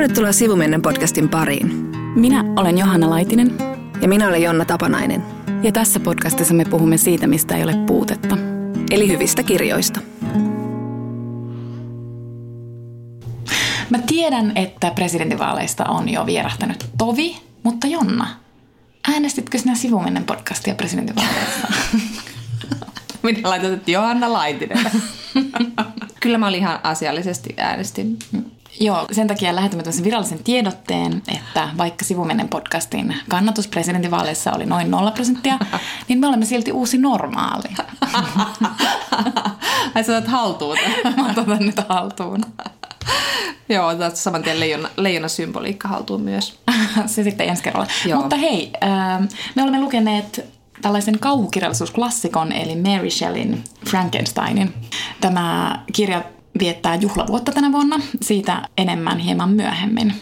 Tervetuloa Sivumennen podcastin pariin. Minä olen Johanna Laitinen. Ja minä olen Jonna Tapanainen. Ja tässä podcastissa me puhumme siitä, mistä ei ole puutetta. Eli hyvistä kirjoista. Mä tiedän, että presidentinvaaleista on jo vierähtänyt tovi, mutta Jonna, äänestitkö sinä Sivumennen podcastia presidentinvaaleista? Minä laitan Johanna Laitinen. Kyllä mä olin ihan asiallisesti äänestin. Joo, sen takia lähetämme tämmöisen virallisen tiedotteen, että vaikka sivumennen podcastin kannatus presidentinvaaleissa oli noin 0 prosenttia, niin me olemme silti uusi normaali. Ai sä haltuun. Mä otan nyt haltuun. Joo, otat saman tien leijona, leijona symboliikka haltuun myös. Se sitten ensi kerralla. Joo. Mutta hei, ähm, me olemme lukeneet tällaisen kauhukirjallisuusklassikon, eli Mary Shelleyn Frankensteinin. Tämä kirja viettää juhlavuotta tänä vuonna. Siitä enemmän hieman myöhemmin.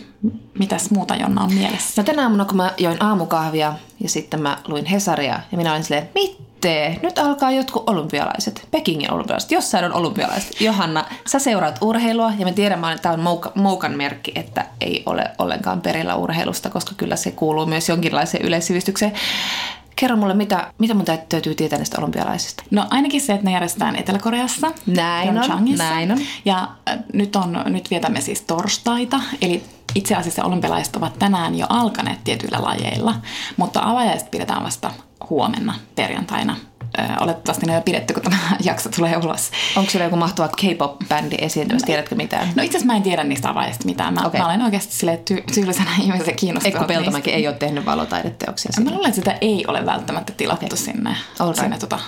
Mitäs muuta Jonna on mielessä? No tänä aamuna, kun mä join aamukahvia ja sitten mä luin Hesaria ja minä olin silleen, mitte, nyt alkaa jotkut olympialaiset, Pekingin olympialaiset, jossain on olympialaiset. Johanna, sä seuraat urheilua ja me tiedämme, että tämä on mouka, moukan merkki, että ei ole ollenkaan perillä urheilusta, koska kyllä se kuuluu myös jonkinlaiseen yleissivistykseen. Kerro mulle, mitä, mitä mun täytyy tietää näistä olympialaisista? No ainakin se, että ne järjestetään Etelä-Koreassa. Näin on, näin on. Ja äh, nyt, on, nyt vietämme siis torstaita, eli itse asiassa olympialaiset ovat tänään jo alkaneet tietyillä lajeilla, mutta avajaiset pidetään vasta huomenna perjantaina olettavasti ne on jo pidetty, kun tämä jakso tulee ulos. Onko siellä joku mahtava K-pop-bändi esiintymässä? Tiedätkö mitään? No itse asiassa mä en tiedä niistä avaajista mitään. Mä, okay. mä olen oikeasti sille ty- tyylisenä ihmisen kiinnostunut Eikö Peltomäki ei ole tehnyt valotaideteoksia? Mä luulen, että sitä ei ole välttämättä tilattu okay. sinne, sinne tota,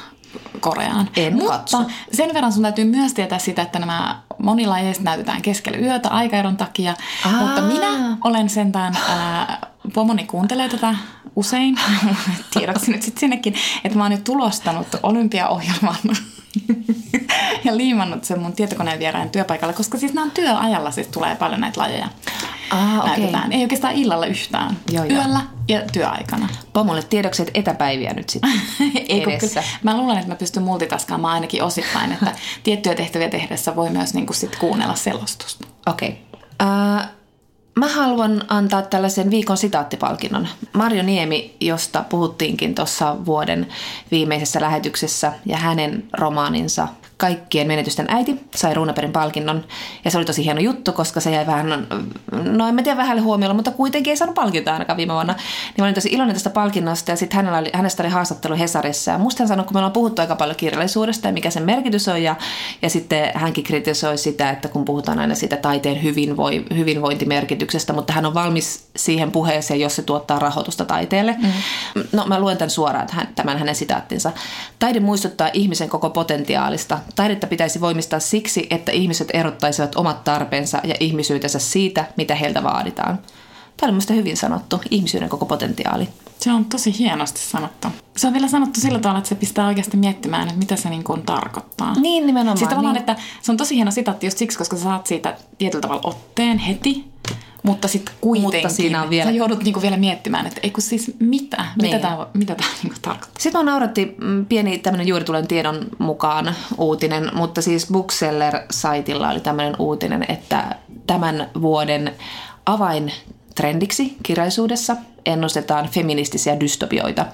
Koreaan. En Mutta katso. sen verran sun täytyy myös tietää sitä, että nämä monilajeista näytetään keskellä yötä aikaeron takia. Aa. Mutta minä olen sentään, ää, pomoni kuuntelee tätä usein, tiedoksi nyt sitten sinnekin, että mä oon nyt tulostanut olympiaohjelman ja liimannut sen mun tietokoneen vieraan työpaikalla, koska siis nämä on työajalla, siis tulee paljon näitä lajeja. Ah, näytetään. Okay. Ei oikeastaan illalla yhtään. Joo, Yöllä ja työaikana. Pomolle tiedokset etäpäiviä nyt sitten Ei, Kyllä, mä luulen, että mä pystyn multitaskaamaan ainakin osittain, että tiettyjä tehtäviä tehdessä voi myös niin kuin sit kuunnella selostusta. Okei. Okay. Uh, Mä haluan antaa tällaisen viikon sitaattipalkinnon. Marjo Niemi, josta puhuttiinkin tuossa vuoden viimeisessä lähetyksessä, ja hänen romaaninsa kaikkien menetysten äiti sai Ruunaperin palkinnon. Ja se oli tosi hieno juttu, koska se jäi vähän, no en tiedä vähälle huomiolla, mutta kuitenkin ei saanut palkintoa ainakaan viime vuonna. Niin mä olin tosi iloinen tästä palkinnosta ja sitten hänellä oli, hänestä oli haastattelu Hesarissa. Ja musta hän sanoi, kun me ollaan puhuttu aika paljon kirjallisuudesta ja mikä sen merkitys on. Ja, ja sitten hänkin kritisoi sitä, että kun puhutaan aina siitä taiteen hyvinvoi, hyvinvointimerkityksestä, mutta hän on valmis siihen puheeseen, jos se tuottaa rahoitusta taiteelle. Mm. No mä luen tämän suoraan, tämän hänen sitaattinsa. Taide muistuttaa ihmisen koko potentiaalista, Taidetta pitäisi voimistaa siksi, että ihmiset erottaisivat omat tarpeensa ja ihmisyytensä siitä, mitä heiltä vaaditaan. Tämä on minusta hyvin sanottu, ihmisyyden koko potentiaali. Se on tosi hienosti sanottu. Se on vielä sanottu sillä tavalla, että se pistää oikeasti miettimään, että mitä se niin kuin tarkoittaa. Niin, nimenomaan. Siis tavallaan, niin. että se on tosi hieno sitaatti just siksi, koska sä saat siitä tietyllä tavalla otteen heti, mutta sitten kuitenkin mutta siinä on vielä... sä joudut niinku vielä miettimään, että ei kun siis mitä, niin. mitä tämä mitä tää niinku tarkoittaa. Sitten mä nauratti mm, pieni tämmöinen juuri tulen tiedon mukaan uutinen, mutta siis Bookseller-saitilla oli tämmöinen uutinen, että tämän vuoden avain trendiksi kirjallisuudessa ennustetaan feministisiä dystopioita.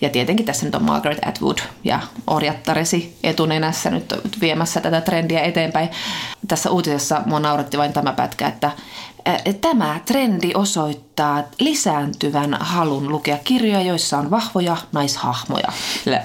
Ja tietenkin tässä nyt on Margaret Atwood ja orjattaresi etunenässä nyt viemässä tätä trendiä eteenpäin. Tässä uutisessa mua nauratti vain tämä pätkä, että Tämä trendi osoittaa lisääntyvän halun lukea kirjoja, joissa on vahvoja naishahmoja.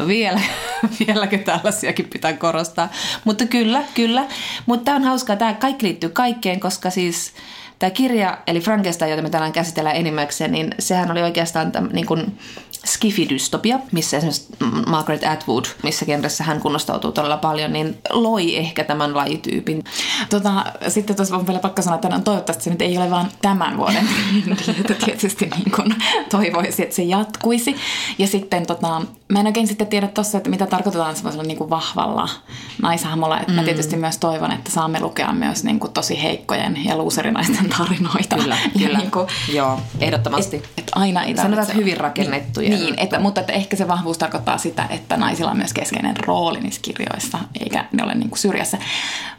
Vielä, vieläkö tällaisiakin pitää korostaa. Mutta kyllä, kyllä. Mutta tämä on hauskaa. Tämä kaikki liittyy kaikkeen, koska siis tämä kirja, eli Frankenstein, jota me tänään käsitellään enimmäkseen, niin sehän oli oikeastaan tämän, niin kuin skifidystopia, missä esimerkiksi Margaret Atwood, missä genressä hän kunnostautuu todella paljon, niin loi ehkä tämän lajityypin. Tota, sitten tuossa on vielä pakko sanoa, että toivottavasti se nyt ei ole vain tämän vuoden että tietysti niin kun toivoisi, että se jatkuisi. Ja sitten tota, mä en oikein sitten tiedä tuossa, että mitä tarkoitetaan semmoisella niin vahvalla naishahmolla. Että mm. mä tietysti myös toivon, että saamme lukea myös niin kuin tosi heikkojen ja luuserinaisten tarinoita. Kyllä, ja kyllä. Niin kuin, Joo, ehdottomasti. Et, et aina ei Sanotaan hyvin rakennettuja Niin, että, mutta että ehkä se vahvuus tarkoittaa sitä, että naisilla on myös keskeinen rooli niissä kirjoissa, eikä ne ole niin kuin syrjässä.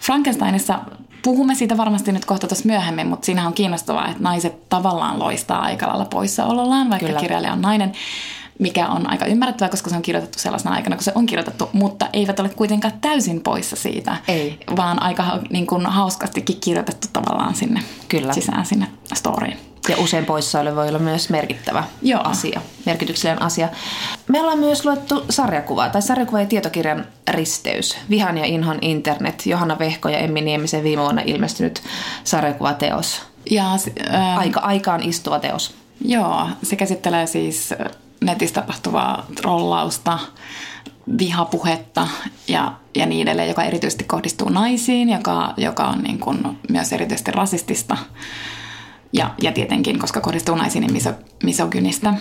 Frankensteinissa puhumme siitä varmasti nyt kohta tuossa myöhemmin, mutta siinä on kiinnostavaa, että naiset tavallaan loistaa aika lailla poissaolollaan, vaikka Kyllä. kirjailija on nainen mikä on aika ymmärrettävää, koska se on kirjoitettu sellaisena aikana, kun se on kirjoitettu, mutta eivät ole kuitenkaan täysin poissa siitä, Ei. vaan aika niin kuin, hauskastikin kirjoitettu tavallaan sinne Kyllä. sisään sinne storyin. Ja usein poissaolo voi olla myös merkittävä Joo. asia, merkityksellinen asia. Me ollaan myös luettu sarjakuvaa, tai sarjakuva ja tietokirjan risteys. Vihan ja inhon internet, Johanna Vehko ja Emmi Niemisen viime vuonna ilmestynyt sarjakuvateos. Ja, ää, Aika, aikaan istuva teos. Joo, se käsittelee siis netissä tapahtuvaa trollausta, vihapuhetta ja, ja niin edelleen, joka erityisesti kohdistuu naisiin, joka, joka on niin kuin myös erityisesti rasistista. Ja, ja tietenkin, koska kohdistuu naisiin, niin miso, misogynistä.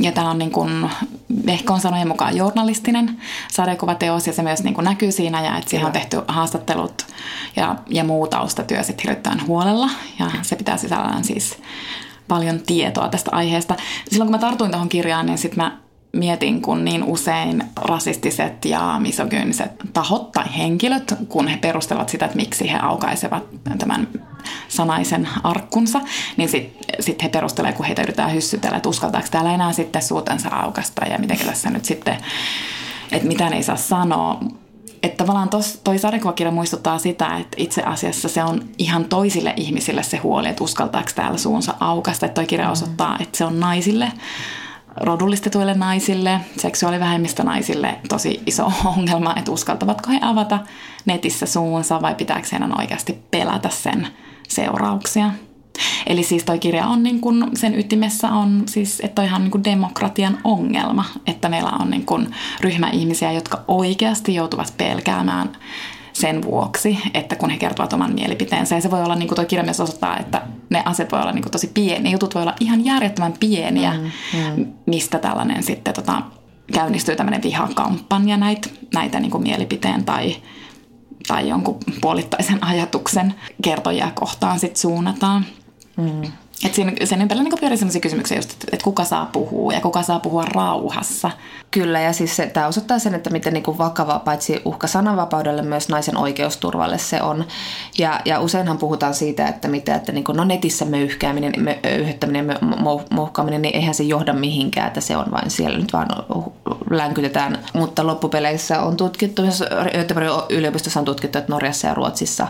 Ja tämä on niin kuin Vehkon sanojen mukaan journalistinen sarjakuvateos ja se myös niin kuin näkyy siinä ja että siihen on tehty haastattelut ja, ja muu taustatyö sitten hirveän huolella ja se pitää sisällään siis paljon tietoa tästä aiheesta. Silloin kun mä tartuin tuohon kirjaan, niin sitten mä mietin, kun niin usein rasistiset ja misogyyniset tahot tai henkilöt, kun he perustelevat sitä, että miksi he aukaisevat tämän sanaisen arkkunsa, niin sitten sit he perustelevat, kun heitä yritetään hyssytellä, että uskaltaako täällä enää sitten suutensa aukasta ja miten tässä nyt sitten, että mitä ne ei saa sanoa. Että tavallaan tos, toi sarjakuvakirja muistuttaa sitä, että itse asiassa se on ihan toisille ihmisille se huoli, että uskaltaako täällä suunsa aukasta. Että toi kirja osoittaa, että se on naisille, rodullistetuille naisille, seksuaalivähemmistönaisille tosi iso ongelma, että uskaltavatko he avata netissä suunsa vai pitääkö heidän oikeasti pelätä sen seurauksia. Eli siis toi kirja on niin kun, sen ytimessä on siis, että on ihan niin kuin demokratian ongelma, että meillä on niin kun ryhmä ihmisiä, jotka oikeasti joutuvat pelkäämään sen vuoksi, että kun he kertovat oman mielipiteensä. Ja se voi olla, niin kuin tuo kirja myös osoittaa, että ne asiat voi olla niin kuin tosi pieniä. Jutut voi olla ihan järjettömän pieniä, mm, mm. mistä tällainen sitten tota, käynnistyy tämmöinen vihakampanja näitä, näitä niin kuin mielipiteen tai, tai jonkun puolittaisen ajatuksen kertojia kohtaan sitten suunnataan. Mm. Et siinä, sen ympärillä niin pyörii sellaisia kysymyksiä just, että, että kuka saa puhua ja kuka saa puhua rauhassa. Kyllä, ja siis tämä osoittaa sen, että miten niin vakava paitsi uhka sananvapaudelle, myös naisen oikeusturvalle se on. Ja, ja useinhan puhutaan siitä, että, mitä, että niin kuin, no netissä möyhkääminen, möyhyttäminen, mouhkaaminen, niin eihän se johda mihinkään, että se on vain siellä nyt vaan länkytetään. Mutta loppupeleissä on tutkittu, myös yliopistossa on tutkittu, että Norjassa ja Ruotsissa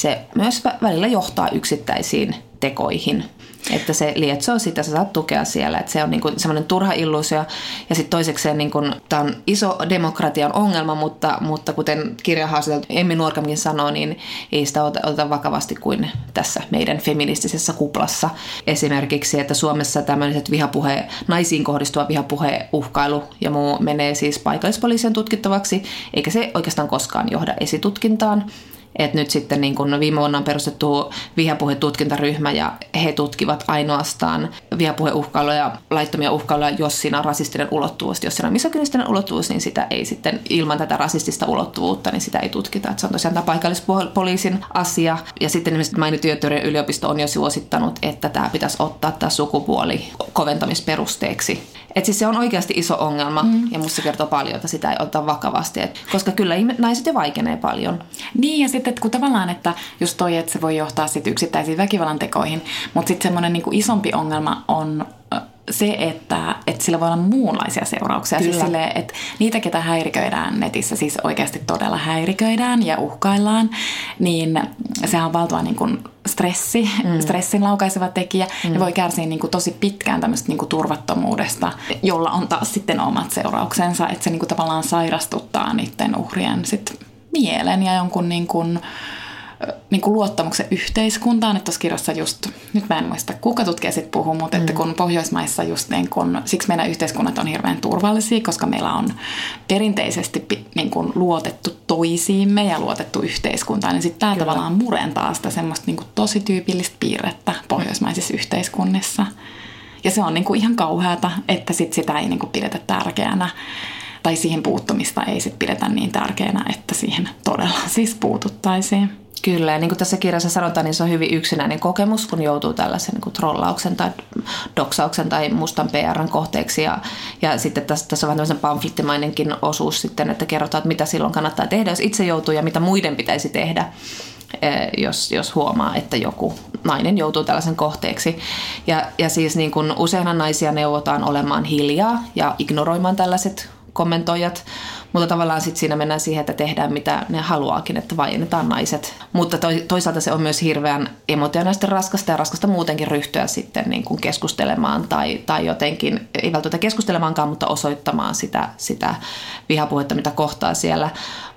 se myös välillä johtaa yksittäisiin tekoihin. Että se lietsoo sitä, sä saat tukea siellä. Että se on niinku semmoinen turha illuusio. Ja sitten toisekseen niinku, tämä on iso demokratian ongelma, mutta, mutta kuten kirjahaastateltu Emmi Nuorkamkin sanoo, niin ei sitä oteta vakavasti kuin tässä meidän feministisessä kuplassa. Esimerkiksi, että Suomessa tämmöiset vihapuhe, naisiin kohdistuva vihapuhe, uhkailu ja muu menee siis paikallispoliisin tutkittavaksi, eikä se oikeastaan koskaan johda esitutkintaan. Et nyt sitten niin kun viime vuonna on perustettu vihapuhetutkintaryhmä ja he tutkivat ainoastaan vihapuheuhkailuja ja laittomia uhkailuja, jos siinä on rasistinen ulottuvuus. Jos siinä on misogynistinen ulottuvuus, niin sitä ei sitten ilman tätä rasistista ulottuvuutta, niin sitä ei tutkita. Et se on tosiaan tämä paikallispoliisin asia. Ja sitten esimerkiksi mainittu yliopisto on jo suosittanut, että tämä pitäisi ottaa tämä sukupuoli koventamisperusteeksi et siis se on oikeasti iso ongelma mm. ja musta se kertoo paljon, että sitä ei oteta vakavasti. Et, koska kyllä naiset jo vaikenee paljon. Niin ja sitten että kun tavallaan, että just toi, että se voi johtaa sit yksittäisiin väkivallan tekoihin, mutta sitten semmoinen niinku isompi ongelma on se, että, että sillä voi olla muunlaisia seurauksia. Siis sille, että niitä, ketä häiriköidään netissä, siis oikeasti todella häiriköidään ja uhkaillaan, niin sehän on valtava niin kuin stressi, mm. stressin laukaiseva tekijä. Mm. Ja voi kärsiä niin kuin tosi pitkään tämmöistä niin kuin turvattomuudesta, jolla on taas sitten omat seurauksensa. Että se niin kuin tavallaan sairastuttaa niiden uhrien sit mielen ja jonkun niin kuin, niin kuin luottamuksen yhteiskuntaan. Että tuossa kirjassa just, nyt mä en muista kuka tutkija sitten puhuu, mutta mm. että kun Pohjoismaissa just niin kun, siksi meidän yhteiskunnat on hirveän turvallisia, koska meillä on perinteisesti niin kuin luotettu toisiimme ja luotettu yhteiskuntaan, niin sitten tämä tavallaan murentaa sitä semmoista niin kuin tosi tyypillistä piirrettä pohjoismaisissa yhteiskunnissa. Ja se on niin kuin ihan kauheata, että sit sitä ei niin kuin pidetä tärkeänä tai siihen puuttumista ei sit pidetä niin tärkeänä, että siihen todella siis puututtaisiin. Kyllä, ja niin kuin tässä kirjassa sanotaan, niin se on hyvin yksinäinen kokemus, kun joutuu tällaisen niin kuin trollauksen tai doksauksen tai mustan PRn kohteeksi. Ja, ja sitten tässä, tässä on vähän tämmöisen pamflettimainenkin osuus sitten, että kerrotaan, että mitä silloin kannattaa tehdä, jos itse joutuu ja mitä muiden pitäisi tehdä, eh, jos, jos huomaa, että joku nainen joutuu tällaisen kohteeksi. Ja, ja siis niin kuin useinhan naisia neuvotaan olemaan hiljaa ja ignoroimaan tällaiset kommentoijat, mutta tavallaan sitten siinä mennään siihen, että tehdään mitä ne haluaakin, että vaiennetaan naiset. Mutta toisaalta se on myös hirveän emotionaalisesti raskasta ja raskasta muutenkin ryhtyä sitten niin kuin keskustelemaan tai, tai jotenkin, ei välttämättä keskustelemaankaan, mutta osoittamaan sitä, sitä vihapuhetta, mitä kohtaa siellä.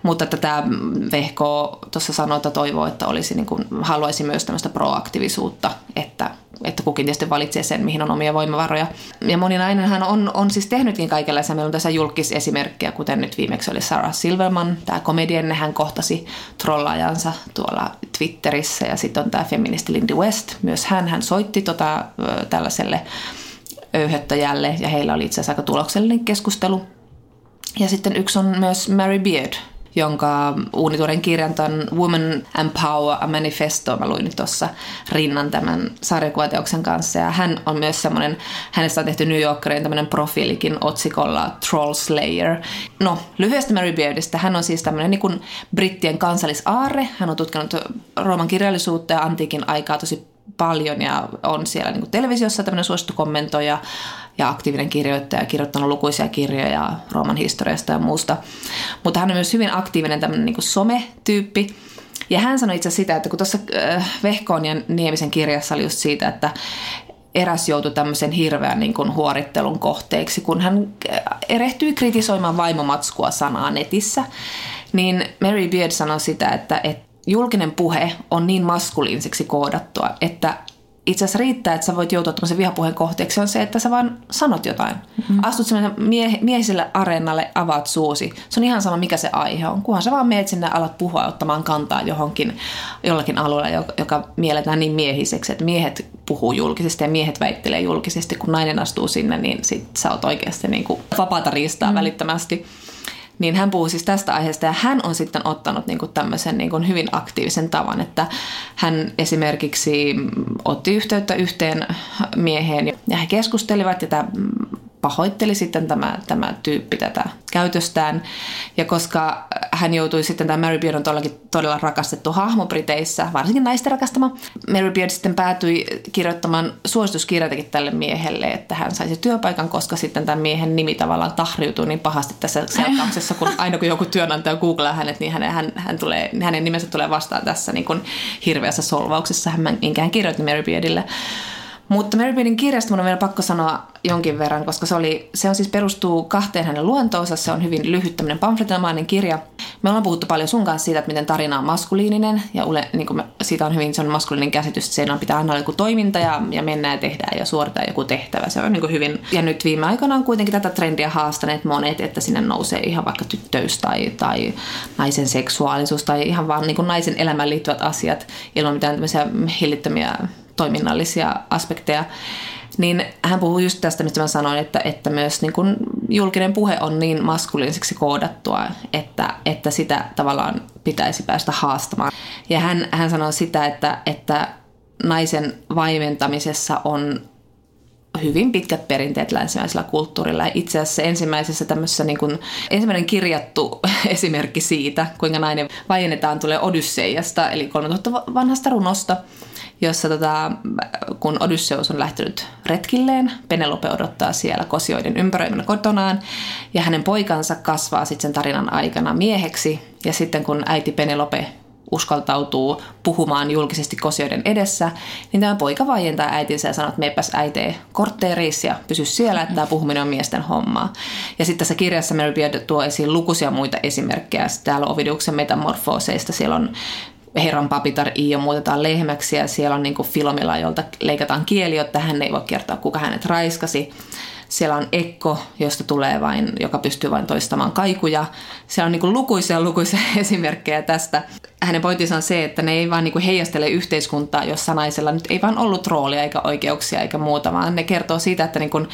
Mutta että tämä Vehko tuossa sanoi, että toivoo, että olisi niin kuin, haluaisi myös tämmöistä proaktiivisuutta, että että kukin tietysti valitsee sen, mihin on omia voimavaroja. Ja moni nainenhan on, on siis tehnytkin kaikenlaisia. Meillä on tässä julkisesimerkkejä, kuten nyt viimeksi oli Sarah Silverman, tämä komedienne, hän kohtasi trollaajansa tuolla Twitterissä ja sitten on tämä feministi Lindy West, myös hän, hän soitti tota, tällaiselle öyhöttäjälle ja heillä oli itse asiassa aika tuloksellinen keskustelu. Ja sitten yksi on myös Mary Beard, jonka uunituoren kirjan tämän Woman Empower a Manifesto mä luin tuossa rinnan tämän sarjakuvateoksen kanssa. Ja hän on myös semmoinen, hänestä on tehty New Yorkerin tämmöinen profiilikin otsikolla Troll Slayer. No, lyhyesti Mary Beardista. Hän on siis tämmöinen niin brittien kansallisaarre. Hän on tutkinut Rooman kirjallisuutta ja antiikin aikaa tosi paljon ja on siellä niin kuin televisiossa tämmöinen suosittu kommentoija ja aktiivinen kirjoittaja, kirjoittanut lukuisia kirjoja Rooman historiasta ja muusta. Mutta hän on myös hyvin aktiivinen tämmöinen niin some-tyyppi. Ja hän sanoi itse sitä, että kun tuossa äh, Vehkoon ja Niemisen kirjassa oli just siitä, että eräs joutui tämmöisen hirveän niin kuin huorittelun kohteeksi, kun hän äh, erehtyi kritisoimaan vaimomatskua sanaa netissä, niin Mary Beard sanoi sitä, että, että julkinen puhe on niin maskuliiniseksi koodattua, että itse asiassa riittää, että sä voit joutua tämmöisen vihapuheen kohteeksi, on se, että sä vaan sanot jotain. Mm-hmm. Astut semmoinen mie- miehiselle areenalle, avaat suusi. Se on ihan sama, mikä se aihe on. Kunhan sä vaan meet sinne alat puhua ottamaan kantaa johonkin, jollakin alueella, joka, joka mielletään niin miehiseksi, että miehet puhuu julkisesti ja miehet väittelee julkisesti. Kun nainen astuu sinne, niin sit sä oot oikeasti niin kuin vapaata riistaa mm-hmm. välittömästi niin hän puhuu siis tästä aiheesta ja hän on sitten ottanut niin kuin tämmöisen niin kuin hyvin aktiivisen tavan, että hän esimerkiksi otti yhteyttä yhteen mieheen ja he keskustelivat ja tämä pahoitteli sitten tämä, tämä tyyppi tätä käytöstään. Ja koska hän joutui sitten, tämä Mary Beard on todellakin todella rakastettu hahmo Briteissä, varsinkin naisten rakastama. Mary Beard sitten päätyi kirjoittamaan suosituskirjatakin tälle miehelle, että hän saisi työpaikan, koska sitten tämän miehen nimi tavallaan tahriutui niin pahasti tässä selkauksessa, kun aina kun joku työnantaja googlaa hänet, niin hänen, hän, hän tulee, hänen nimensä tulee vastaan tässä niin kuin hirveässä solvauksessa, hän, minkä hän kirjoitti Mary Beardille. Mutta Mary Beardin kirjasta mun on vielä pakko sanoa jonkin verran, koska se, oli, se on siis perustuu kahteen hänen luontoonsa. Se on hyvin lyhyt tämmöinen pamfletomainen kirja. Me ollaan puhuttu paljon sun kanssa siitä, että miten tarina on maskuliininen ja ule, niin kuin me, siitä on hyvin se on maskuliininen käsitys, että siinä pitää antaa joku toiminta ja, ja mennään ja tehdään ja suoritaan joku tehtävä. Se on niin kuin hyvin. Ja nyt viime aikoina on kuitenkin tätä trendiä haastaneet monet, että sinne nousee ihan vaikka tyttöys tai, tai naisen seksuaalisuus tai ihan vaan niin kuin naisen elämään liittyvät asiat ilman mitään tämmöisiä hillittömiä toiminnallisia aspekteja, niin hän puhuu just tästä, mistä mä sanoin, että, että myös niin kun julkinen puhe on niin maskuliiniseksi koodattua, että, että sitä tavallaan pitäisi päästä haastamaan. Ja hän, hän sanoi sitä, että, että naisen vaimentamisessa on hyvin pitkät perinteet länsimaisella kulttuurilla. Ja itse asiassa ensimmäisessä tämmöisessä niin kuin, ensimmäinen kirjattu esimerkki siitä, kuinka nainen vaiennetaan, tulee Odysseijasta, eli 3000 vanhasta runosta, jossa tota, kun Odysseus on lähtenyt retkilleen, Penelope odottaa siellä kosioiden ympäröimänä kotonaan ja hänen poikansa kasvaa sitten sen tarinan aikana mieheksi ja sitten kun äiti Penelope uskaltautuu puhumaan julkisesti kosioiden edessä, niin tämä poika vaientaa äitinsä ja sanoo, että meepäs äitee kortteeriissa ja pysy siellä, että tämä puhuminen on miesten hommaa. Ja sitten tässä kirjassa Mary Beard tuo esiin lukuisia muita esimerkkejä. Täällä on Ovidiuksen metamorfooseista, siellä on herran papitar Iio muutetaan lehmäksi ja siellä on niin kuin Filomila, jolta leikataan kieli, jotta hän ei voi kertoa, kuka hänet raiskasi. Siellä on Ekko, josta tulee vain, joka pystyy vain toistamaan kaikuja. Siellä on niin kuin lukuisia lukuisia esimerkkejä tästä. Hänen pointtinsa on se, että ne ei vaan niin kuin heijastele yhteiskuntaa, jossa naisella nyt ei vaan ollut roolia eikä oikeuksia eikä muuta, vaan ne kertoo siitä, että niin kuin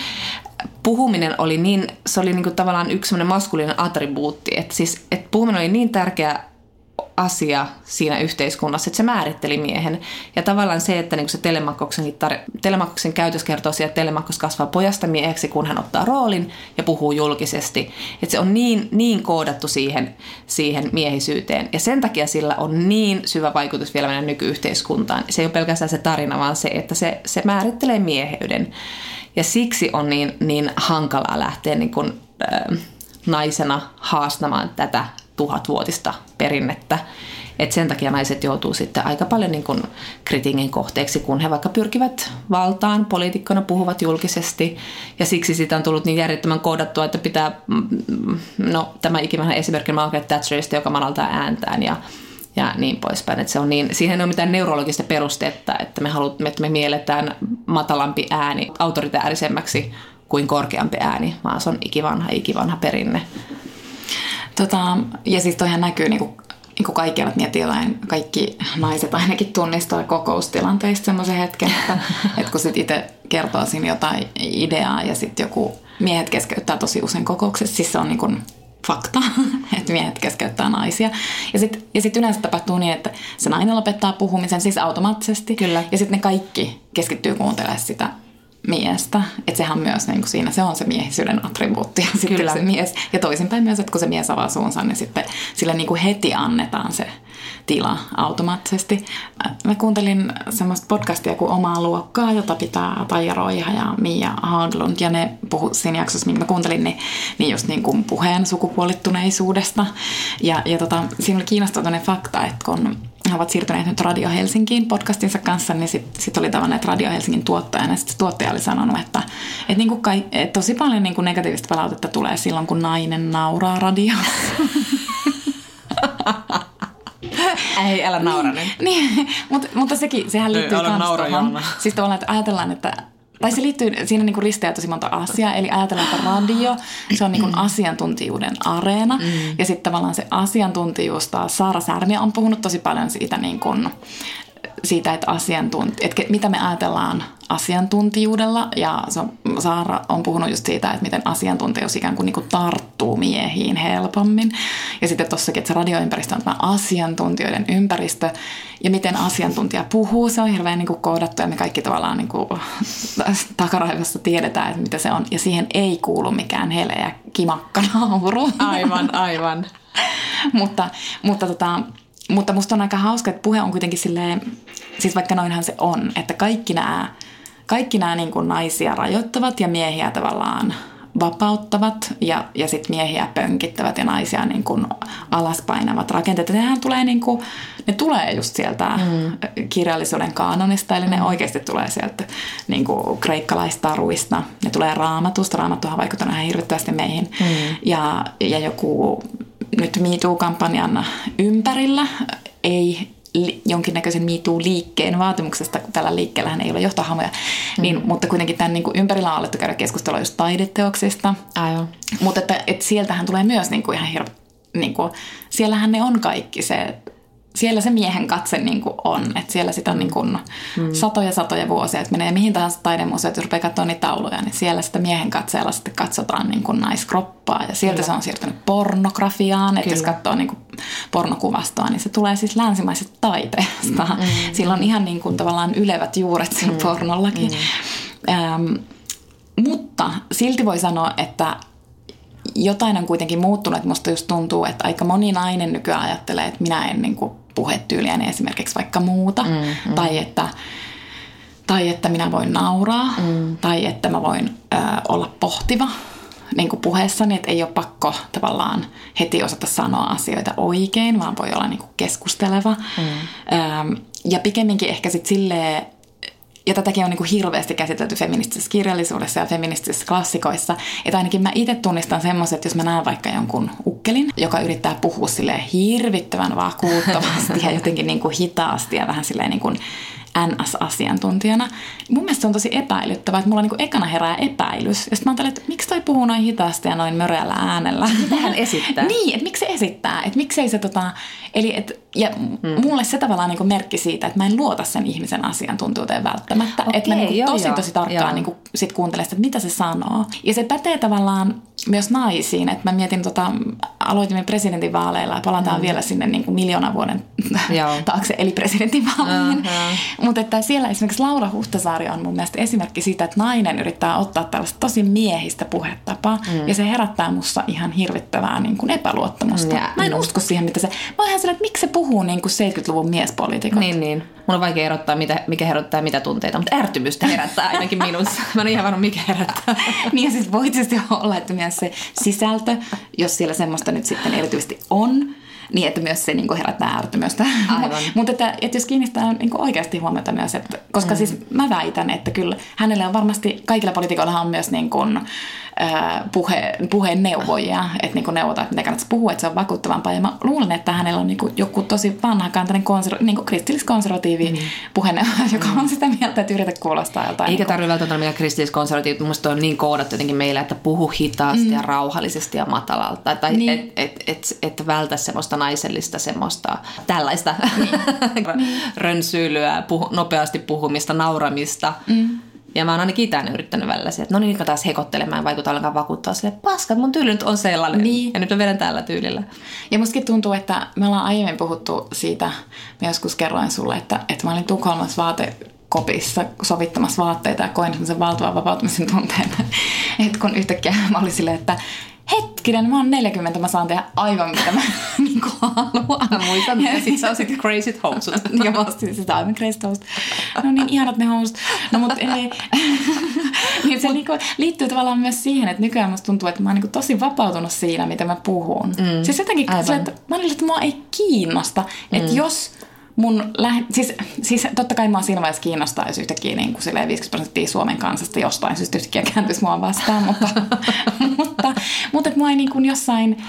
puhuminen oli niin, se oli niin kuin tavallaan yksi semmoinen maskuliinen attribuutti, että siis, että puhuminen oli niin tärkeä asia siinä yhteiskunnassa, että se määritteli miehen. Ja tavallaan se, että niin se Telemakoksen, Telemakoksen käytös kertoo siitä, että Telemakos kasvaa pojasta mieheksi, kun hän ottaa roolin ja puhuu julkisesti. Että se on niin, niin koodattu siihen, siihen miehisyyteen. Ja sen takia sillä on niin syvä vaikutus vielä meidän nykyyhteiskuntaan. Se ei ole pelkästään se tarina, vaan se, että se, se määrittelee mieheyden. Ja siksi on niin, niin hankalaa lähteä niin kuin, äh, naisena haastamaan tätä tuhatvuotista perinnettä. Et sen takia naiset joutuu sitten aika paljon niin kuin kritiikin kohteeksi, kun he vaikka pyrkivät valtaan, poliitikkona puhuvat julkisesti. Ja siksi siitä on tullut niin järjettömän koodattua, että pitää, mm, no tämä ikivanha esimerkki Margaret Thatcherista, joka manaltaa ääntään ja ja niin poispäin. Että se on niin, siihen ei ole mitään neurologista perustetta, että me, halut, että me mielletään matalampi ääni autoritäärisemmäksi kuin korkeampi ääni, vaan se on ikivanha, ikivanha perinne. Tota, ja siis toihan näkyy niin kuin, niin kuin kaikkialla, että miettii jotain, kaikki naiset ainakin tunnistaa kokoustilanteista semmoisen hetken, että, että kun sitten itse kertoo siinä jotain ideaa ja sitten joku miehet keskeyttää tosi usein kokouksessa, siis se on niin kuin fakta, että miehet keskeyttää naisia. Ja sitten ja sit yleensä tapahtuu niin, että se nainen lopettaa puhumisen siis automaattisesti. Kyllä. Ja sitten ne kaikki keskittyy kuuntelemaan sitä miestä. Että sehän myös niin kuin siinä se on se miehisyyden attribuutti ja sitten Kyllä. se mies. Ja toisinpäin myös, että kun se mies avaa suunsa, niin sitten sille niin kuin heti annetaan se tila automaattisesti. Mä kuuntelin semmoista podcastia kuin Omaa luokkaa, jota pitää Taija Roiha ja Mia Haglund. Ja ne puhu siinä jaksossa, minkä mä kuuntelin, niin, niin just niin kuin puheen sukupuolittuneisuudesta. Ja, ja tota, siinä oli kiinnostava fakta, että kun he ovat siirtyneet nyt Radio Helsinkiin podcastinsa kanssa, niin sitten sit oli tavanneet Radio Helsingin tuottajana. Ja sitten tuottaja oli sanonut, että, että, niin kuin kai, että tosi paljon niin kuin negatiivista palautetta tulee silloin, kun nainen nauraa radiossa. Ei, älä naura nyt. niin, mutta, mutta sekin, sehän liittyy Ei, älä naura. Siis tavallaan, että ajatellaan, että tai se liittyy, siinä niin risteää tosi monta asiaa, eli ajatellaan, että radio, se on niin asiantuntijuuden areena, mm. ja sitten tavallaan se asiantuntijuus taas, Saara Särmiä on puhunut tosi paljon siitä, niin kuin, siitä että, asiantunti, että mitä me ajatellaan asiantuntijuudella, ja se on, Saara on puhunut just siitä, että miten asiantuntijuus ikään kuin, niin kuin tarttuu miehiin helpommin, ja sitten tossakin, että se radioympäristö on tämä asiantuntijoiden ympäristö, ja miten asiantuntija puhuu, se on hirveän niin kuin koodattu, ja me kaikki tavallaan niin kuin, takaraivossa tiedetään, että mitä se on, ja siihen ei kuulu mikään heleä kimakka nauru. Aivan, aivan. mutta, mutta, tota, mutta musta on aika hauska, että puhe on kuitenkin silleen, siis vaikka noinhan se on, että kaikki nämä, kaikki nämä niin kuin naisia rajoittavat ja miehiä tavallaan vapauttavat ja, ja sitten miehiä pönkittävät ja naisia niin kuin alaspainavat rakenteet. Nehän tulee, niin kuin, ne tulee just sieltä mm. kirjallisuuden kaanonista, eli ne oikeasti tulee sieltä niin kuin kreikkalaistaruista. Ne tulee raamatusta, raamattuhan vaikuttaa ihan hirvittävästi meihin. Mm. Ja, ja joku nyt MeToo-kampanjan ympärillä ei li- jonkinnäköisen MeToo-liikkeen vaatimuksesta, kun tällä liikkeellähän ei ole johtohamoja, mm. niin, mutta kuitenkin tämän niin kuin ympärillä on alettu käydä keskustelua just taideteoksista. Aivan. Mutta että, että sieltähän tulee myös niin kuin ihan hirveä, niin kuin, siellähän ne on kaikki se, siellä se miehen katse niin kuin on, että siellä sitä on niin kuin mm. satoja satoja vuosia, että menee mihin tahansa taidemuseoon, jos rupeaa katsoa niitä tauluja, niin siellä sitä miehen katseella sitten katsotaan niin kuin naiskroppaa ja sieltä Kyllä. se on siirtynyt pornografiaan, että jos katsoo niin kuin pornokuvastoa, niin se tulee siis länsimaisesta taiteesta. Mm. Sillä on ihan niin kuin tavallaan ylevät juuret sillä mm. pornollakin. Mm. Ähm, mutta silti voi sanoa, että jotain on kuitenkin muuttunut. Musta just tuntuu, että aika moni nainen nykyään ajattelee, että minä en niin kuin puhetyyliäni esimerkiksi vaikka muuta. Mm, mm. Tai, että, tai että minä voin nauraa. Mm. Tai että mä voin ö, olla pohtiva niin kuin puheessani, että ei ole pakko tavallaan heti osata sanoa asioita oikein, vaan voi olla niin kuin keskusteleva. Mm. Ö, ja pikemminkin ehkä sitten silleen, ja tätäkin on niin kuin hirveästi käsitelty feministisessä kirjallisuudessa ja feministisissä klassikoissa, että ainakin mä itse tunnistan semmoiset, jos mä näen vaikka jonkun ukkelin, joka yrittää puhua sille hirvittävän vakuuttavasti ja jotenkin niin kuin hitaasti ja vähän silleen niin kuin NS-asiantuntijana. Mun mielestä se on tosi epäilyttävää, että mulla niinku ekana herää epäilys. Ja sitten mä ajattelin, että miksi toi puhuu noin hitaasti ja noin möreällä äänellä. Mitä hän esittää? niin, että miksi se esittää. Että miksei se tota... Eli et, ja mm. mulle se tavallaan niinku merkki siitä, että mä en luota sen ihmisen asiantuntijuuteen välttämättä. Okei, että mä niinku joo, tosi joo, tosi tarkkaan joo. niinku sit kuuntelen sitä, että mitä se sanoo. Ja se pätee tavallaan myös naisiin. Että mä mietin, tota, aloitimme presidentinvaaleilla ja palataan mm. vielä sinne niinku miljoonan vuoden Joo. taakse, eli presidentinvaaleihin. Aha. Mutta että siellä esimerkiksi Laura Huhtasaari on mun mielestä esimerkki siitä, että nainen yrittää ottaa tällaista tosi miehistä puhetapaa mm. ja se herättää mussa ihan hirvittävää niin kuin epäluottamusta. Ja- mä en usko siihen, mitä se... Mä oon ihan sillä, että miksi se puhuu niin kuin 70-luvun miespoliitikot. Niin, niin. Mun on vaikea erottaa, mitä, mikä herättää mitä tunteita, mutta ärtymystä herättää ainakin minussa. Mä en ihan varma, mikä herättää. niin ja siis voi tietysti olla, että myös se sisältö, jos siellä semmoista nyt sitten erityisesti on, niin että myös se niin kuin herättää ärtymystä. Aivan. Mutta että, että jos kiinnittää niin kuin oikeasti huomiota myös, että, koska mm. siis mä väitän, että kyllä hänelle on varmasti, kaikilla poliitikoilla on myös niin kuin, äh, puhe, puheen neuvojia, että niin kuin neuvotaan, että mitä kannattaisi puhua, että se on vakuuttavampaa. Ja mä luulen, että hänellä on niin kuin joku tosi vanhakantainen konser- niin kuin kristilliskonservatiivi mm. puheeneuvoja, joka on sitä mieltä, että yritä kuulostaa joltain. Eikä niin tarvitse välttämättä olla mikään kristilliskonservatiivit. Mun mielestä on niin koodattu jotenkin meillä, että puhu hitaasti mm. ja rauhallisesti ja matalalta. Tai niin. että et, et, et vältä semmoista naisellista, semmoista tällaista niin. rönsyilyä, puhu, nopeasti puhumista, nauramista. Mm. Ja mä oon ainakin itään yrittänyt välillä että no niin, mä taas hekottelemaan, en vaikuta ollenkaan vakuuttaa sille, paska, mun tyyli nyt on sellainen. Niin. Ja nyt mä vedän tällä tyylillä. Ja mustakin tuntuu, että me ollaan aiemmin puhuttu siitä, mä joskus kerroin sulle, että, että mä olin Tukholmassa vaatekopissa sovittamassa vaatteita ja koin semmoisen valtavan vapautumisen tunteen. Että kun yhtäkkiä mä olin silleen, että hetkinen, mä oon 40, mä saan tehdä aivan mitä mä niin haluan. Mä muistan, ja sit sä osit crazy housut. ja mä ostin sitä aivan crazy housut. No niin, ihanat ne housut. No mutta ei. niin se niinku liittyy tavallaan myös siihen, että nykyään musta tuntuu, että mä oon niinku tosi vapautunut siinä, mitä mä puhun. Mm. Siis jotenkin, sillä, että mä olin, että mua ei kiinnosta, mm. että jos mun lähe... siis, siis totta kai mua siinä vaiheessa kiinnostaa, jos yhtäkkiä niin kuin 50 prosenttia Suomen kansasta jostain syystä yhtäkkiä kääntyisi mua vastaan, mutta, mutta, mutta että mua ei niin kuin jossain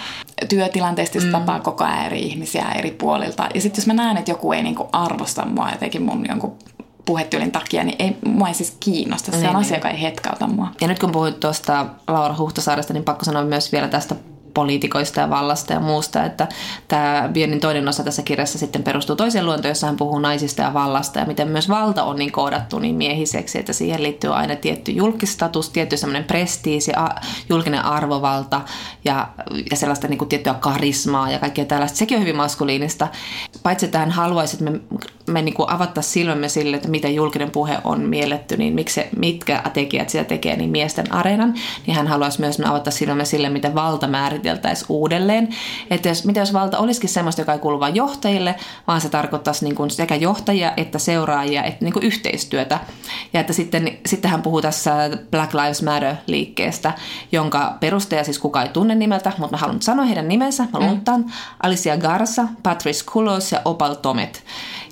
työtilanteessa mm. tapaa koko ajan eri ihmisiä eri puolilta. Ja sitten jos mä näen, että joku ei niin kuin arvosta mua jotenkin mun jonkun puhetyylin takia, niin ei, mua ei siis kiinnosta. Se Niin, on niin. asia, joka ei hetkauta mua. Ja nyt kun puhuit tuosta Laura Huhtasaaresta, niin pakko sanoa myös vielä tästä poliitikoista ja vallasta ja muusta, että tämä Björnin toinen osa tässä kirjassa sitten perustuu toiseen luontoon, jossa hän puhuu naisista ja vallasta ja miten myös valta on niin koodattu niin miehiseksi, että siihen liittyy aina tietty julkistatus, tietty semmoinen prestiisi, julkinen arvovalta ja, ja sellaista niin kuin tiettyä karismaa ja kaikkea tällaista. Sekin on hyvin maskuliinista. Paitsi että hän haluaisi, että me, me niin avattaisiin silmämme sille, että miten julkinen puhe on mielletty, niin miksi mitkä tekijät sitä tekee, niin miesten areenan, niin hän haluaisi myös avata silmämme sille, miten valta määriteltäisiin uudelleen. Että jos, mitä jos valta olisikin semmoista, joka ei kuulu vain johtajille, vaan se tarkoittaisi niin kuin sekä johtajia että seuraajia, että niin kuin yhteistyötä. Ja että sitten, sitten hän puhuu tässä Black Lives Matter-liikkeestä, jonka perustaja siis kukaan ei tunne nimeltä, mutta mä haluan sanoa heidän nimensä. Mä lunttaan Alicia Garza, Patrice Kulos ja Opal Tomet.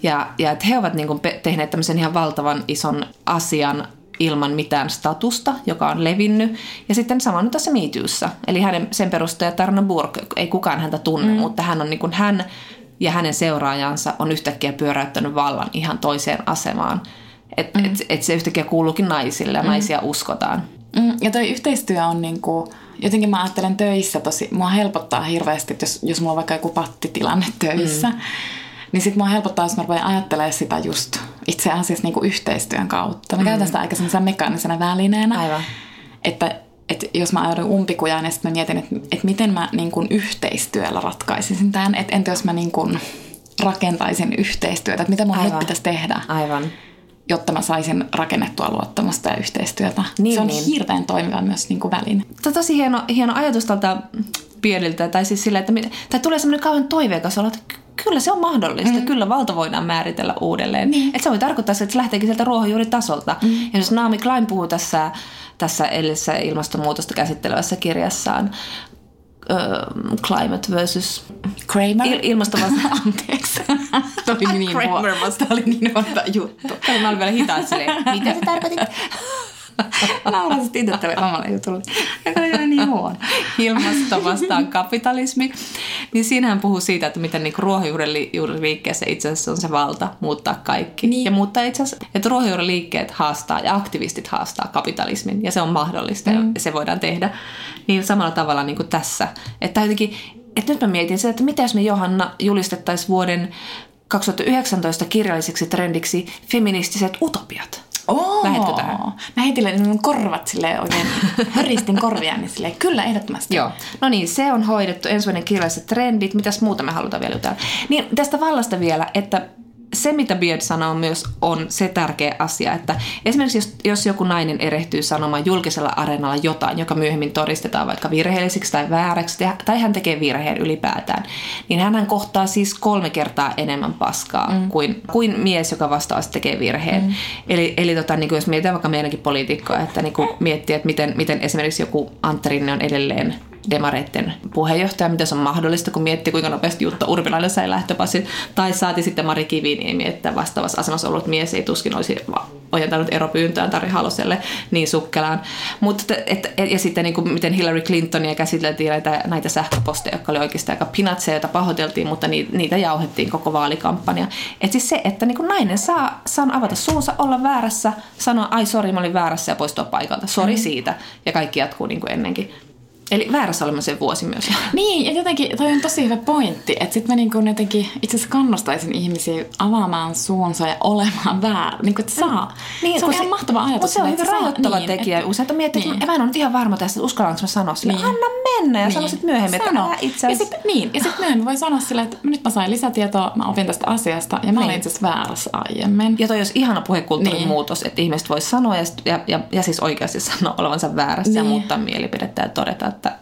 Ja, ja että he ovat niin kuin tehneet tämmöisen ihan valtavan ison asian ilman mitään statusta, joka on levinnyt. Ja sitten sama nyt tässä MeToossa. Eli hänen, sen perustaja Tarna Burke, ei kukaan häntä tunne, mm. mutta hän on niin kuin hän ja hänen seuraajansa on yhtäkkiä pyöräyttänyt vallan ihan toiseen asemaan. Että mm. et, et se yhtäkkiä kuuluukin naisille ja mm. naisia uskotaan. Mm, ja toi yhteistyö on niinku, jotenkin mä ajattelen töissä tosi, mua helpottaa hirveästi, jos, jos mulla on vaikka joku pattitilanne töissä, mm. Niin sit mua helpottaa, jos mä rupean ajattelemaan sitä just itse asiassa niinku yhteistyön kautta. Mä mm. käytän sitä aika semmoisena mekaanisena välineenä. Aivan. Että, että jos mä ajaudun umpikujaan, niin sitten mä mietin, että, että miten mä niin kuin yhteistyöllä ratkaisisin tämän. Että entä jos mä niin kuin rakentaisin yhteistyötä, että mitä mun Aivan. nyt pitäisi tehdä Aivan. jotta mä saisin rakennettua luottamusta ja yhteistyötä. Niin, se on niin. hirveän toimiva myös niin kuin väline. Tämä on tosi hieno, hieno ajatus tältä pieniltä, tai siis sillä, että tai tulee semmoinen kauan toiveikas olo, että kyllä se on mahdollista, mm. kyllä valta voidaan määritellä uudelleen. Niin. Että se voi tarkoittaa, että se lähteekin sieltä ruohonjuuritasolta. Mm. Ja jos Naomi Klein puhuu tässä, tässä edellisessä ilmastonmuutosta käsittelevässä kirjassaan, uh, Climate versus Kramer? il- ilmastovasta... Anteeksi. Tämä oli niin Kramer. Tämä oli niin huono juttu. Kato, mä olin vielä hitaasti silleen, mitä sä tarkoitit? Naurasit itse tälle omalle jutulle. Joka oli niin huono. Ilmasto vastaan kapitalismi. Niin siinähän puhuu siitä, että miten niinku ruohonjuuriliikkeessä itse asiassa on se valta muuttaa kaikki. Niin. Ja muuttaa itse asiassa, että ruohonjuuriliikkeet haastaa ja aktivistit haastaa kapitalismin. Ja se on mahdollista mm. ja se voidaan tehdä. Niin samalla tavalla niin kuin tässä. Että jotenkin, että nyt mä mietin se, että mitä jos me Johanna julistettaisiin vuoden 2019 kirjalliseksi trendiksi feministiset utopiat. Oo, Lähetkö tähän? Mä heitin mun korvat sille oikein, höristin korvia, niin sille kyllä ehdottomasti. Joo. No niin, se on hoidettu. Ensi vuoden kirjalliset trendit. Mitäs muuta me halutaan vielä jutella? Niin tästä vallasta vielä, että se, mitä Beard sanoo myös, on se tärkeä asia, että esimerkiksi jos, jos joku nainen erehtyy sanomaan julkisella areenalla jotain, joka myöhemmin todistetaan vaikka virheelliseksi tai vääräksi, tai hän tekee virheen ylipäätään, niin hän kohtaa siis kolme kertaa enemmän paskaa mm. kuin, kuin mies, joka vastaavasti tekee virheen. Mm. Eli, eli tota, niin kuin jos mietitään vaikka meidänkin poliitikkoa, että niin kuin miettii, että miten, miten esimerkiksi joku Antti Rinne on edelleen demareitten puheenjohtaja, miten se on mahdollista, kun miettii, kuinka nopeasti Jutta Urpilainen sai lähtöpassin. Tai saati sitten Mari Kiviniemi, että vastaavassa asemassa ollut mies ei tuskin olisi ojentanut eropyyntöään Tari Haloselle niin sukkelaan. Mutta, et, et, ja sitten niin kuin, miten Hillary Clintonia käsiteltiin näitä, näitä sähköposteja, jotka oli oikeastaan aika pinatseja, joita pahoiteltiin, mutta niitä, niitä jauhettiin koko vaalikampanja. Et siis se, että niin kuin nainen saa, saa avata suunsa, olla väärässä, sanoa, ai sori, mä olin väärässä ja poistua paikalta. Sori mm. siitä. Ja kaikki jatkuu niin kuin ennenkin. Eli väärässä olemisen vuosi myös. Niin, ja jotenkin toi on tosi hyvä pointti, että sitten mä niin kuin jotenkin itse asiassa kannustaisin ihmisiä avaamaan suunsa ja olemaan väärä, niin kuin, että saa. Niin, se on ihan mahtava ajatus. se on hyvin rajoittava niin, tekijä. Että, Usein miettii, niin. että mä en ole nyt ihan varma tästä, että uskallanko mä sanoa sille, niin. anna mennä ja niin. sano sitten myöhemmin, sano. että itse asiassa. Ja sit, niin, ja sitten myöhemmin voi sanoa sille, että nyt mä sain lisätietoa, mä opin tästä asiasta ja mä niin. olin itse asiassa väärässä aiemmin. Ja toi olisi ihana puhekulttuurin niin. muutos, että ihmiset voisi sanoa ja, ja, ja, ja siis oikeasti sanoa olevansa väärässä niin. ja muuttaa mielipidettä ja todeta, että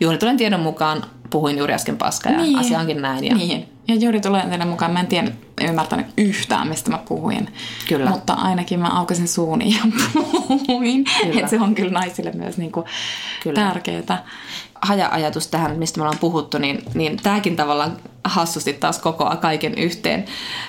juuri tulen tiedon mukaan puhuin juuri äsken paskaa ja niin. asia onkin näin. Ja... Niin. Ja juuri tulen tiedon mukaan mä en tiedä, ymmärtänyt yhtään, mistä mä puhuin. Kyllä. Mutta ainakin mä aukasin suuni ja puhuin. Että se on kyllä naisille myös niinku kyllä. tärkeää. Haja-ajatus tähän, mistä me ollaan puhuttu, niin, niin tämäkin tavallaan hassusti taas kokoaa kaiken yhteen.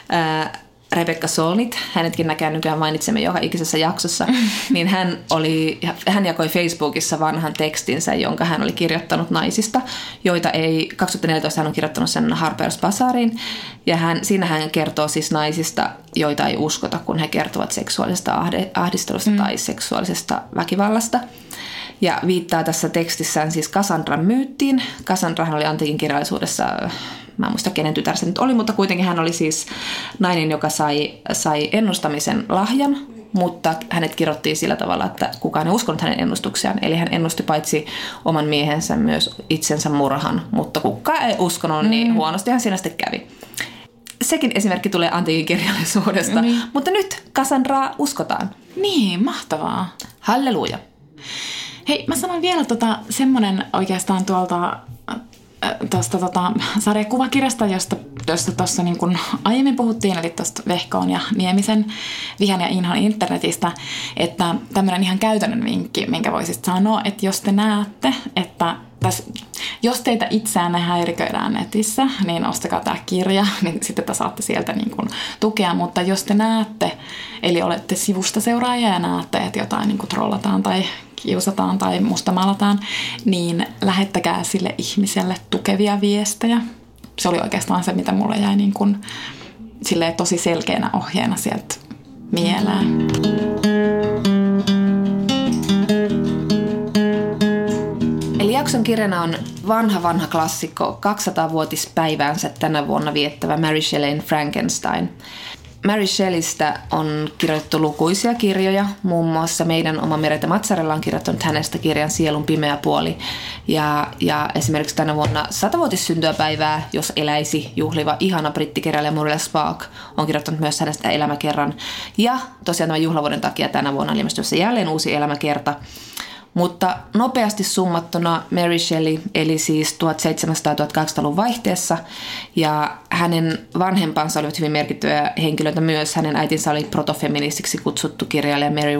Ää, Rebecca Solnit, hänetkin näkään nykyään mainitsemme joka ikisessä jaksossa, niin hän, oli, hän jakoi Facebookissa vanhan tekstinsä, jonka hän oli kirjoittanut naisista, joita ei, 2014 hän on kirjoittanut sen Harper's Bazaariin, ja hän, siinä hän kertoo siis naisista, joita ei uskota, kun he kertovat seksuaalisesta ahdistelusta mm. tai seksuaalisesta väkivallasta. Ja viittaa tässä tekstissään siis Cassandran myyttiin. Cassandrahan oli antiikin kirjallisuudessa mä en muista kenen tytär se nyt oli, mutta kuitenkin hän oli siis nainen, joka sai, sai ennustamisen lahjan, mutta hänet kirjoittiin sillä tavalla, että kukaan ei uskonut hänen ennustuksiaan. Eli hän ennusti paitsi oman miehensä myös itsensä murhan, mutta kukaan ei uskonut, niin mm. huonostihan siinä sitten kävi. Sekin esimerkki tulee antiikin kirjallisuudesta, niin. mutta nyt Cassandraa uskotaan. Niin, mahtavaa. Halleluja. Hei, mä sanon vielä tota, semmonen oikeastaan tuolta tuosta tota, sarjakuvakirjasta, josta tuossa josta niin kun aiemmin puhuttiin, eli tuosta Vehkoon ja Niemisen vihan ja inhon internetistä, että tämmöinen ihan käytännön vinkki, minkä voisit sanoa, että jos te näette, että tässä, jos teitä itseänne häiriköidään netissä, niin ostakaa tämä kirja, niin sitten te saatte sieltä niin kuin tukea. Mutta jos te näette, eli olette sivusta seuraaja ja näette, että jotain niin kuin trollataan tai kiusataan tai mustamalataan, niin lähettäkää sille ihmiselle tukevia viestejä. Se oli oikeastaan se, mitä mulle jäi niin kuin, tosi selkeänä ohjeena sieltä mieleen. Eli jakson kirjana on vanha vanha klassikko 200-vuotispäiväänsä tänä vuonna viettävä Mary Shelleyn Frankenstein. Mary Shelleystä on kirjoitettu lukuisia kirjoja, muun muassa meidän oma Merete Matsarella on kirjoittanut hänestä kirjan Sielun pimeä puoli. Ja, ja esimerkiksi tänä vuonna satavuotissyntyöpäivää, jos eläisi juhliva ihana brittikirjailija Muriel Spark, on kirjoittanut myös hänestä elämäkerran. Ja tosiaan tämän juhlavuoden takia tänä vuonna on ilmestymässä jälleen uusi elämäkerta. Mutta nopeasti summattuna Mary Shelley eli siis 1700-1800-luvun vaihteessa ja hänen vanhempansa olivat hyvin merkittäviä henkilöitä myös. Hänen äitinsä oli protofeministiksi kutsuttu kirjailija Mary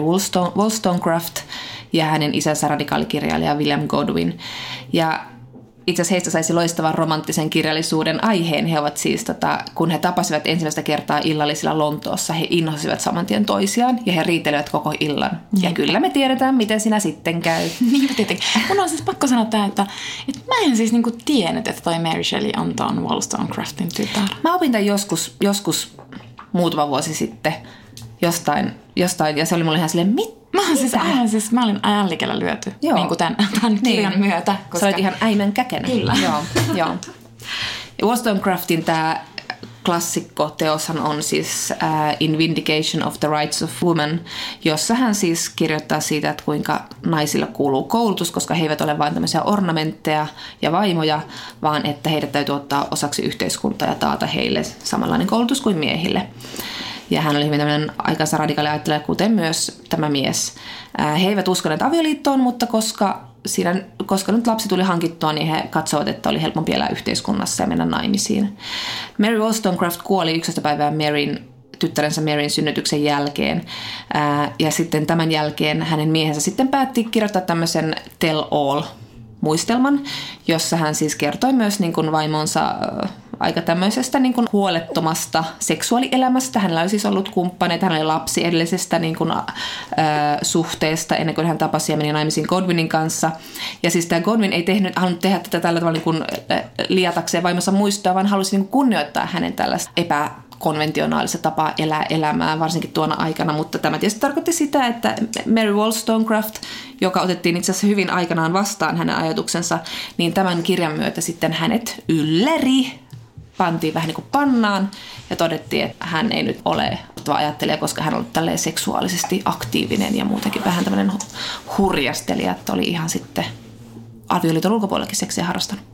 Wollstonecraft ja hänen isänsä radikaalikirjailija William Godwin. Ja itse asiassa heistä saisi loistavan romanttisen kirjallisuuden aiheen. He ovat siis, tota, kun he tapasivat ensimmäistä kertaa illallisilla Lontoossa, he innosivat saman tien toisiaan ja he riitelevät koko illan. Ja kyllä me tiedetään, miten sinä sitten käy. niin tietenkin. Mun on siis pakko sanoa tämä, että, että mä en siis niinku tiennyt, että toi Mary Shelley on ton Wollstonecraftin tytär. Mä opin tämän joskus, joskus muutama vuosi sitten jostain, jostain ja se oli mulle ihan silleen, mit, Mä, oon siis, aivan, siis, mä olin ällikellä lyöty Joo. niin kuin tämän, tämän kirjan Niin. myötä. Koska... Sä olet ihan äimän käkenä. Kyllä. Joo, joo. Ja Wollstonecraftin tämä klassikkoteoshan on siis uh, In Vindication of the Rights of Women, jossa hän siis kirjoittaa siitä, että kuinka naisilla kuuluu koulutus, koska he eivät ole vain tämmöisiä ornamentteja ja vaimoja, vaan että heidät täytyy ottaa osaksi yhteiskuntaa ja taata heille samanlainen koulutus kuin miehille. Ja hän oli hyvin tämmöinen aikansa radikaali ajattelija, kuten myös tämä mies. He eivät uskoneet avioliittoon, mutta koska, siinä, koska nyt lapsi tuli hankittua, niin he katsovat, että oli helpompi elää yhteiskunnassa ja mennä naimisiin. Mary Wollstonecraft kuoli 11. päivää Maryn tyttärensä Maryn synnytyksen jälkeen. Ja sitten tämän jälkeen hänen miehensä sitten päätti kirjoittaa tämmöisen tell all muistelman, jossa hän siis kertoi myös niin kuin vaimonsa aika tämmöisestä niin kuin huolettomasta seksuaalielämästä. Hänellä oli siis ollut kumppaneita, hän oli lapsi edellisestä niin kuin, äh, suhteesta ennen kuin hän tapasi ja meni naimisiin Godwinin kanssa. Ja siis tämä Godwin ei tehnyt, halunnut tehdä tätä tällä tavalla niin kuin, liatakseen vaimonsa muistoa, vaan halusi niin kuin kunnioittaa hänen tällaista epä konventionaalista tapaa elää elämää, varsinkin tuona aikana, mutta tämä tietysti tarkoitti sitä, että Mary Wollstonecraft, joka otettiin itse asiassa hyvin aikanaan vastaan hänen ajatuksensa, niin tämän kirjan myötä sitten hänet ylläri, pantiin vähän niin kuin pannaan ja todettiin, että hän ei nyt ole ajattelija, koska hän on ollut tälleen seksuaalisesti aktiivinen ja muutenkin vähän tämmöinen hu- hurjastelija, että oli ihan sitten avioliiton ulkopuolellakin seksiä harrastanut.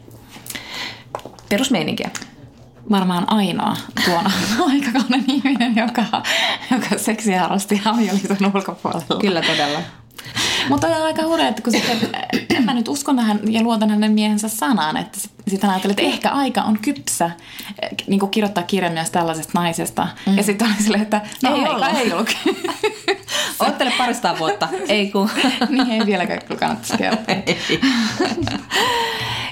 Perusmeininkiä. varmaan ainoa tuona aikakauden ihminen, joka, joka seksiä harrasti avioliiton ulkopuolella. Kyllä todella. Mutta on aika hurja, että kun sitten, en mä nyt uskon tähän ja luotan hänen miehensä sanaan, että sitten hän ajatteli, että ehkä aika on kypsä niin kuin kirjoittaa kirjan myös tällaisesta naisesta. Mm. Ja sitten oli silleen, että no Ei ei aika ei ollut Ottele parista vuotta. Ei kun. niin ei vieläkään kyllä kannattaisi kertoa.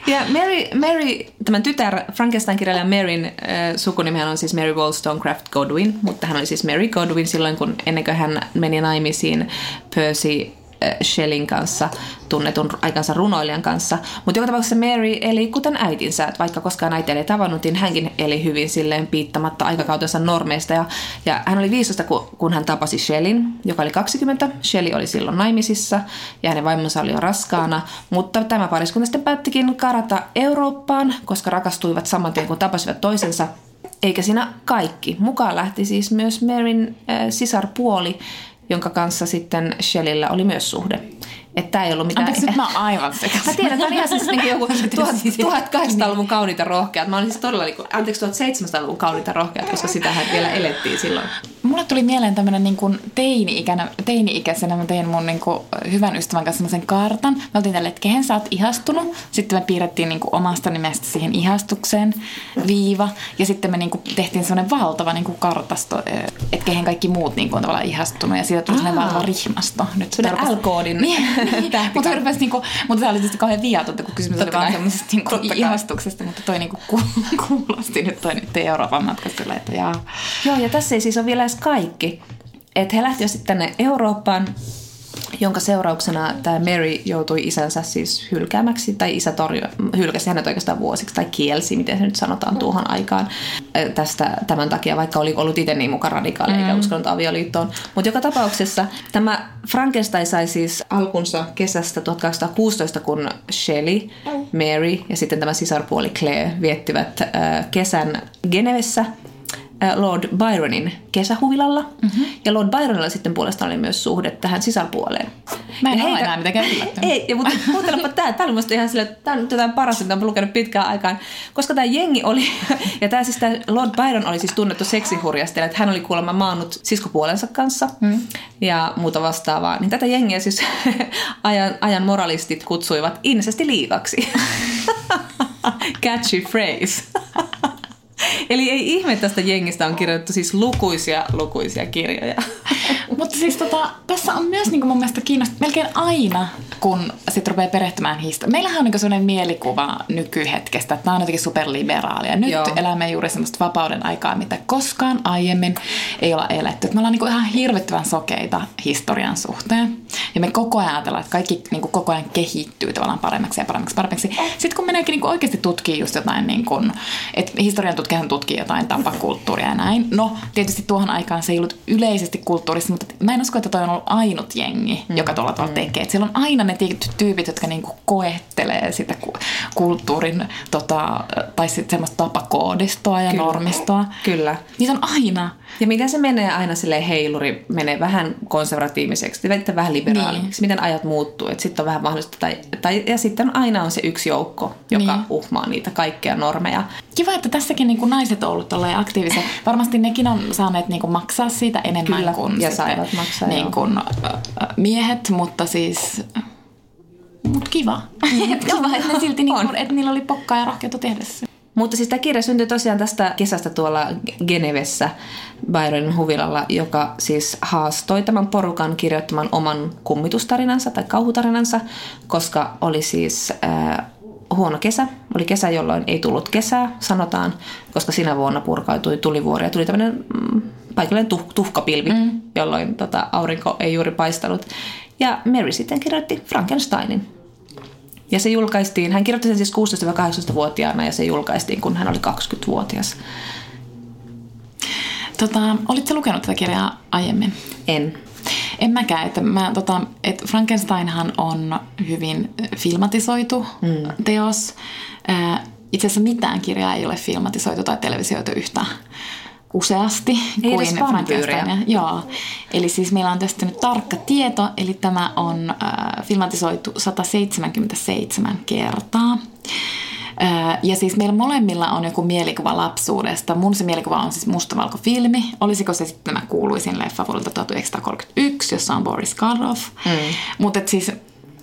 Ja Mary, Mary, tämän tytär, Frankenstein-kirjailijan Maryn äh, sukunimihän on siis Mary Wollstonecraft Godwin, mutta hän oli siis Mary Godwin silloin, kun ennen kuin hän meni naimisiin Percy äh, Shelleyn kanssa, tunnetun aikansa runoilijan kanssa. Mutta joka tapauksessa Mary eli kuten äitinsä, että vaikka koskaan äiti ei tavannut, niin hänkin eli hyvin silleen piittamatta aikakautensa normeista. Ja, ja hän oli 15, kun, hän tapasi Shelleyn, joka oli 20. Shelley oli silloin naimisissa ja hänen vaimonsa oli jo raskaana, mutta tämä pariskunta sitten päättikin karata Eurooppaan, koska rakastuivat saman tien, kun tapasivat toisensa. Eikä siinä kaikki. Mukaan lähti siis myös Maryn äh, sisarpuoli, jonka kanssa sitten Shelleyllä oli myös suhde. Että tämä ei ollut mitään... Anteeksi, nyt mä oon aivan sekaisin. Mä tiedän, että on ihan siis niin joku 1800-luvun kauniita rohkeat. Mä olin siis todella, niin kuin, anteeksi, 1700-luvun kauniita rohkeat, koska sitähän vielä elettiin silloin. Mulle tuli mieleen tämmöinen niin kuin teini-ikänä, teini-ikäisenä mä tein mun niin kuin hyvän ystävän kanssa semmoisen kartan. Me oltiin tälle, että kehen sä oot ihastunut. Sitten me piirrettiin niin kuin omasta nimestä siihen ihastukseen viiva. Ja sitten me niin kuin tehtiin semmoinen valtava niin kuin kartasto, eh, että kehen kaikki muut niin kuin on tavallaan ihastunut. Ja siitä tuli semmoinen valtava rihmasto. Nyt Semmoinen rupesi- L-koodin Niin. Mutta, rupesi, niin kuin, mutta tämä oli tietysti kauhean viatonta, kun kysymys oli Totta vaan kai. semmoisesta niin kai. ihastuksesta. Mutta toi niin kuin kuulosti nyt toi nyt Euroopan matkasta, että jaa. Joo, ja tässä ei siis ole vielä edes kaikki. Että he lähtivät sitten tänne Eurooppaan, jonka seurauksena tämä Mary joutui isänsä siis hylkäämäksi, tai isä torjui, hylkäsi hänet oikeastaan vuosiksi, tai kielsi, miten se nyt sanotaan tuohon aikaan. Tästä tämän takia, vaikka oli ollut itse niin mukaan radikaali, eikä uskonut avioliittoon. Mutta joka tapauksessa tämä Frankenstein sai siis alkunsa kesästä 1816, kun Shelley, Mary ja sitten tämä sisarpuoli Claire viettivät kesän Genevessä Lord Byronin kesähuvilalla. Mm-hmm. Ja Lord Byronilla sitten puolestaan oli myös suhde tähän sisarpuoleen. Mä en ja ole enää mitenkään. Ei, ja mutta kuuntelepa tämä. Tämä oli musta ihan sille, tämä on jotain parasta, mitä olen lukenut pitkään aikaan. Koska tämä jengi oli, ja tämä siis tämä Lord Byron oli siis tunnettu seksihurjastelija, että hän oli kuulemma maannut siskopuolensa kanssa mm. ja muuta vastaavaa. Niin tätä jengiä siis ajan, ajan moralistit kutsuivat incesti liikaksi. Catchy phrase. Eli ei ihme tästä jengistä on kirjoitettu siis lukuisia, lukuisia kirjoja. Mutta siis tota, tässä on myös niinku mun mielestä kiinnostavaa, melkein aina, kun sit rupeaa perehtymään historiaa. Meillähän on niinku sellainen mielikuva nykyhetkestä, että nämä on jotenkin superliberaalia. Nyt Joo. elämme juuri semmoista vapauden aikaa, mitä koskaan aiemmin ei olla eletty. Et me ollaan niinku ihan hirvittävän sokeita historian suhteen. Ja me koko ajan ajatellaan, että kaikki niinku koko ajan kehittyy tavallaan paremmaksi ja paremmaksi paremmaksi. Sitten kun meneekin niinku oikeasti tutkii just jotain, niinku, että historian tutkijan tutkii jotain tapakulttuuria ja näin. No, tietysti tuohon aikaan se ei ollut yleisesti kulttuurissa, mutta mä en usko, että toi on ollut ainut jengi, mm. joka tuolla tavalla tekee. Et siellä on aina ne tietyt tyypit, jotka niinku koettelee sitä kulttuurin tota, tai sitten semmoista tapakoodistoa ja Kyllä. normistoa. Kyllä. Niitä on aina. Ja miten se menee aina sille heiluri, menee vähän konservatiiviseksi, vähän liberaalimmaksi, niin. miten ajat muuttuu, että sitten on vähän mahdollista, tai, tai, ja sitten aina on se yksi joukko, joka niin. uhmaa niitä kaikkia normeja. Kiva, että tässäkin niin kuin naiset on ollut aktiivisia. Varmasti nekin on saaneet niin kuin maksaa siitä enemmän Kyllä, kuin ja saivat maksaa, niin kuin, miehet, mutta siis Mut kiva. kiva, että silti niinku, että niillä oli pokkaa ja rohkeutta tehdä se. Mutta siis tämä kirja syntyi tosiaan tästä kesästä tuolla Genevessä Byronin huvilalla, joka siis haastoi tämän porukan kirjoittamaan oman kummitustarinansa tai kauhutarinansa, koska oli siis äh, huono kesä. Oli kesä, jolloin ei tullut kesää, sanotaan, koska sinä vuonna purkautui tulivuori ja tuli tämmöinen mm, paikallinen tuh- tuhkapilvi, mm. jolloin tota, aurinko ei juuri paistanut. Ja Mary sitten kirjoitti Frankensteinin. Ja se julkaistiin, hän kirjoitti sen siis 16-18-vuotiaana ja se julkaistiin, kun hän oli 20-vuotias. Tota, olitko lukenut tätä kirjaa aiemmin? En. En mäkään. Että mä, tota, et Frankensteinhan on hyvin filmatisoitu mm. teos. Itse asiassa mitään kirjaa ei ole filmatisoitu tai televisioitu yhtä useasti ei kuin Frankenstein. Joo. Eli siis meillä on tästä nyt tarkka tieto, eli tämä on äh, filmatisoitu 177 kertaa. Äh, ja siis meillä molemmilla on joku mielikuva lapsuudesta. Mun se mielikuva on siis mustavalkofilmi. Olisiko se sitten tämä kuuluisin leffa vuodelta 1931, jossa on Boris Karloff. Mm. Mutta siis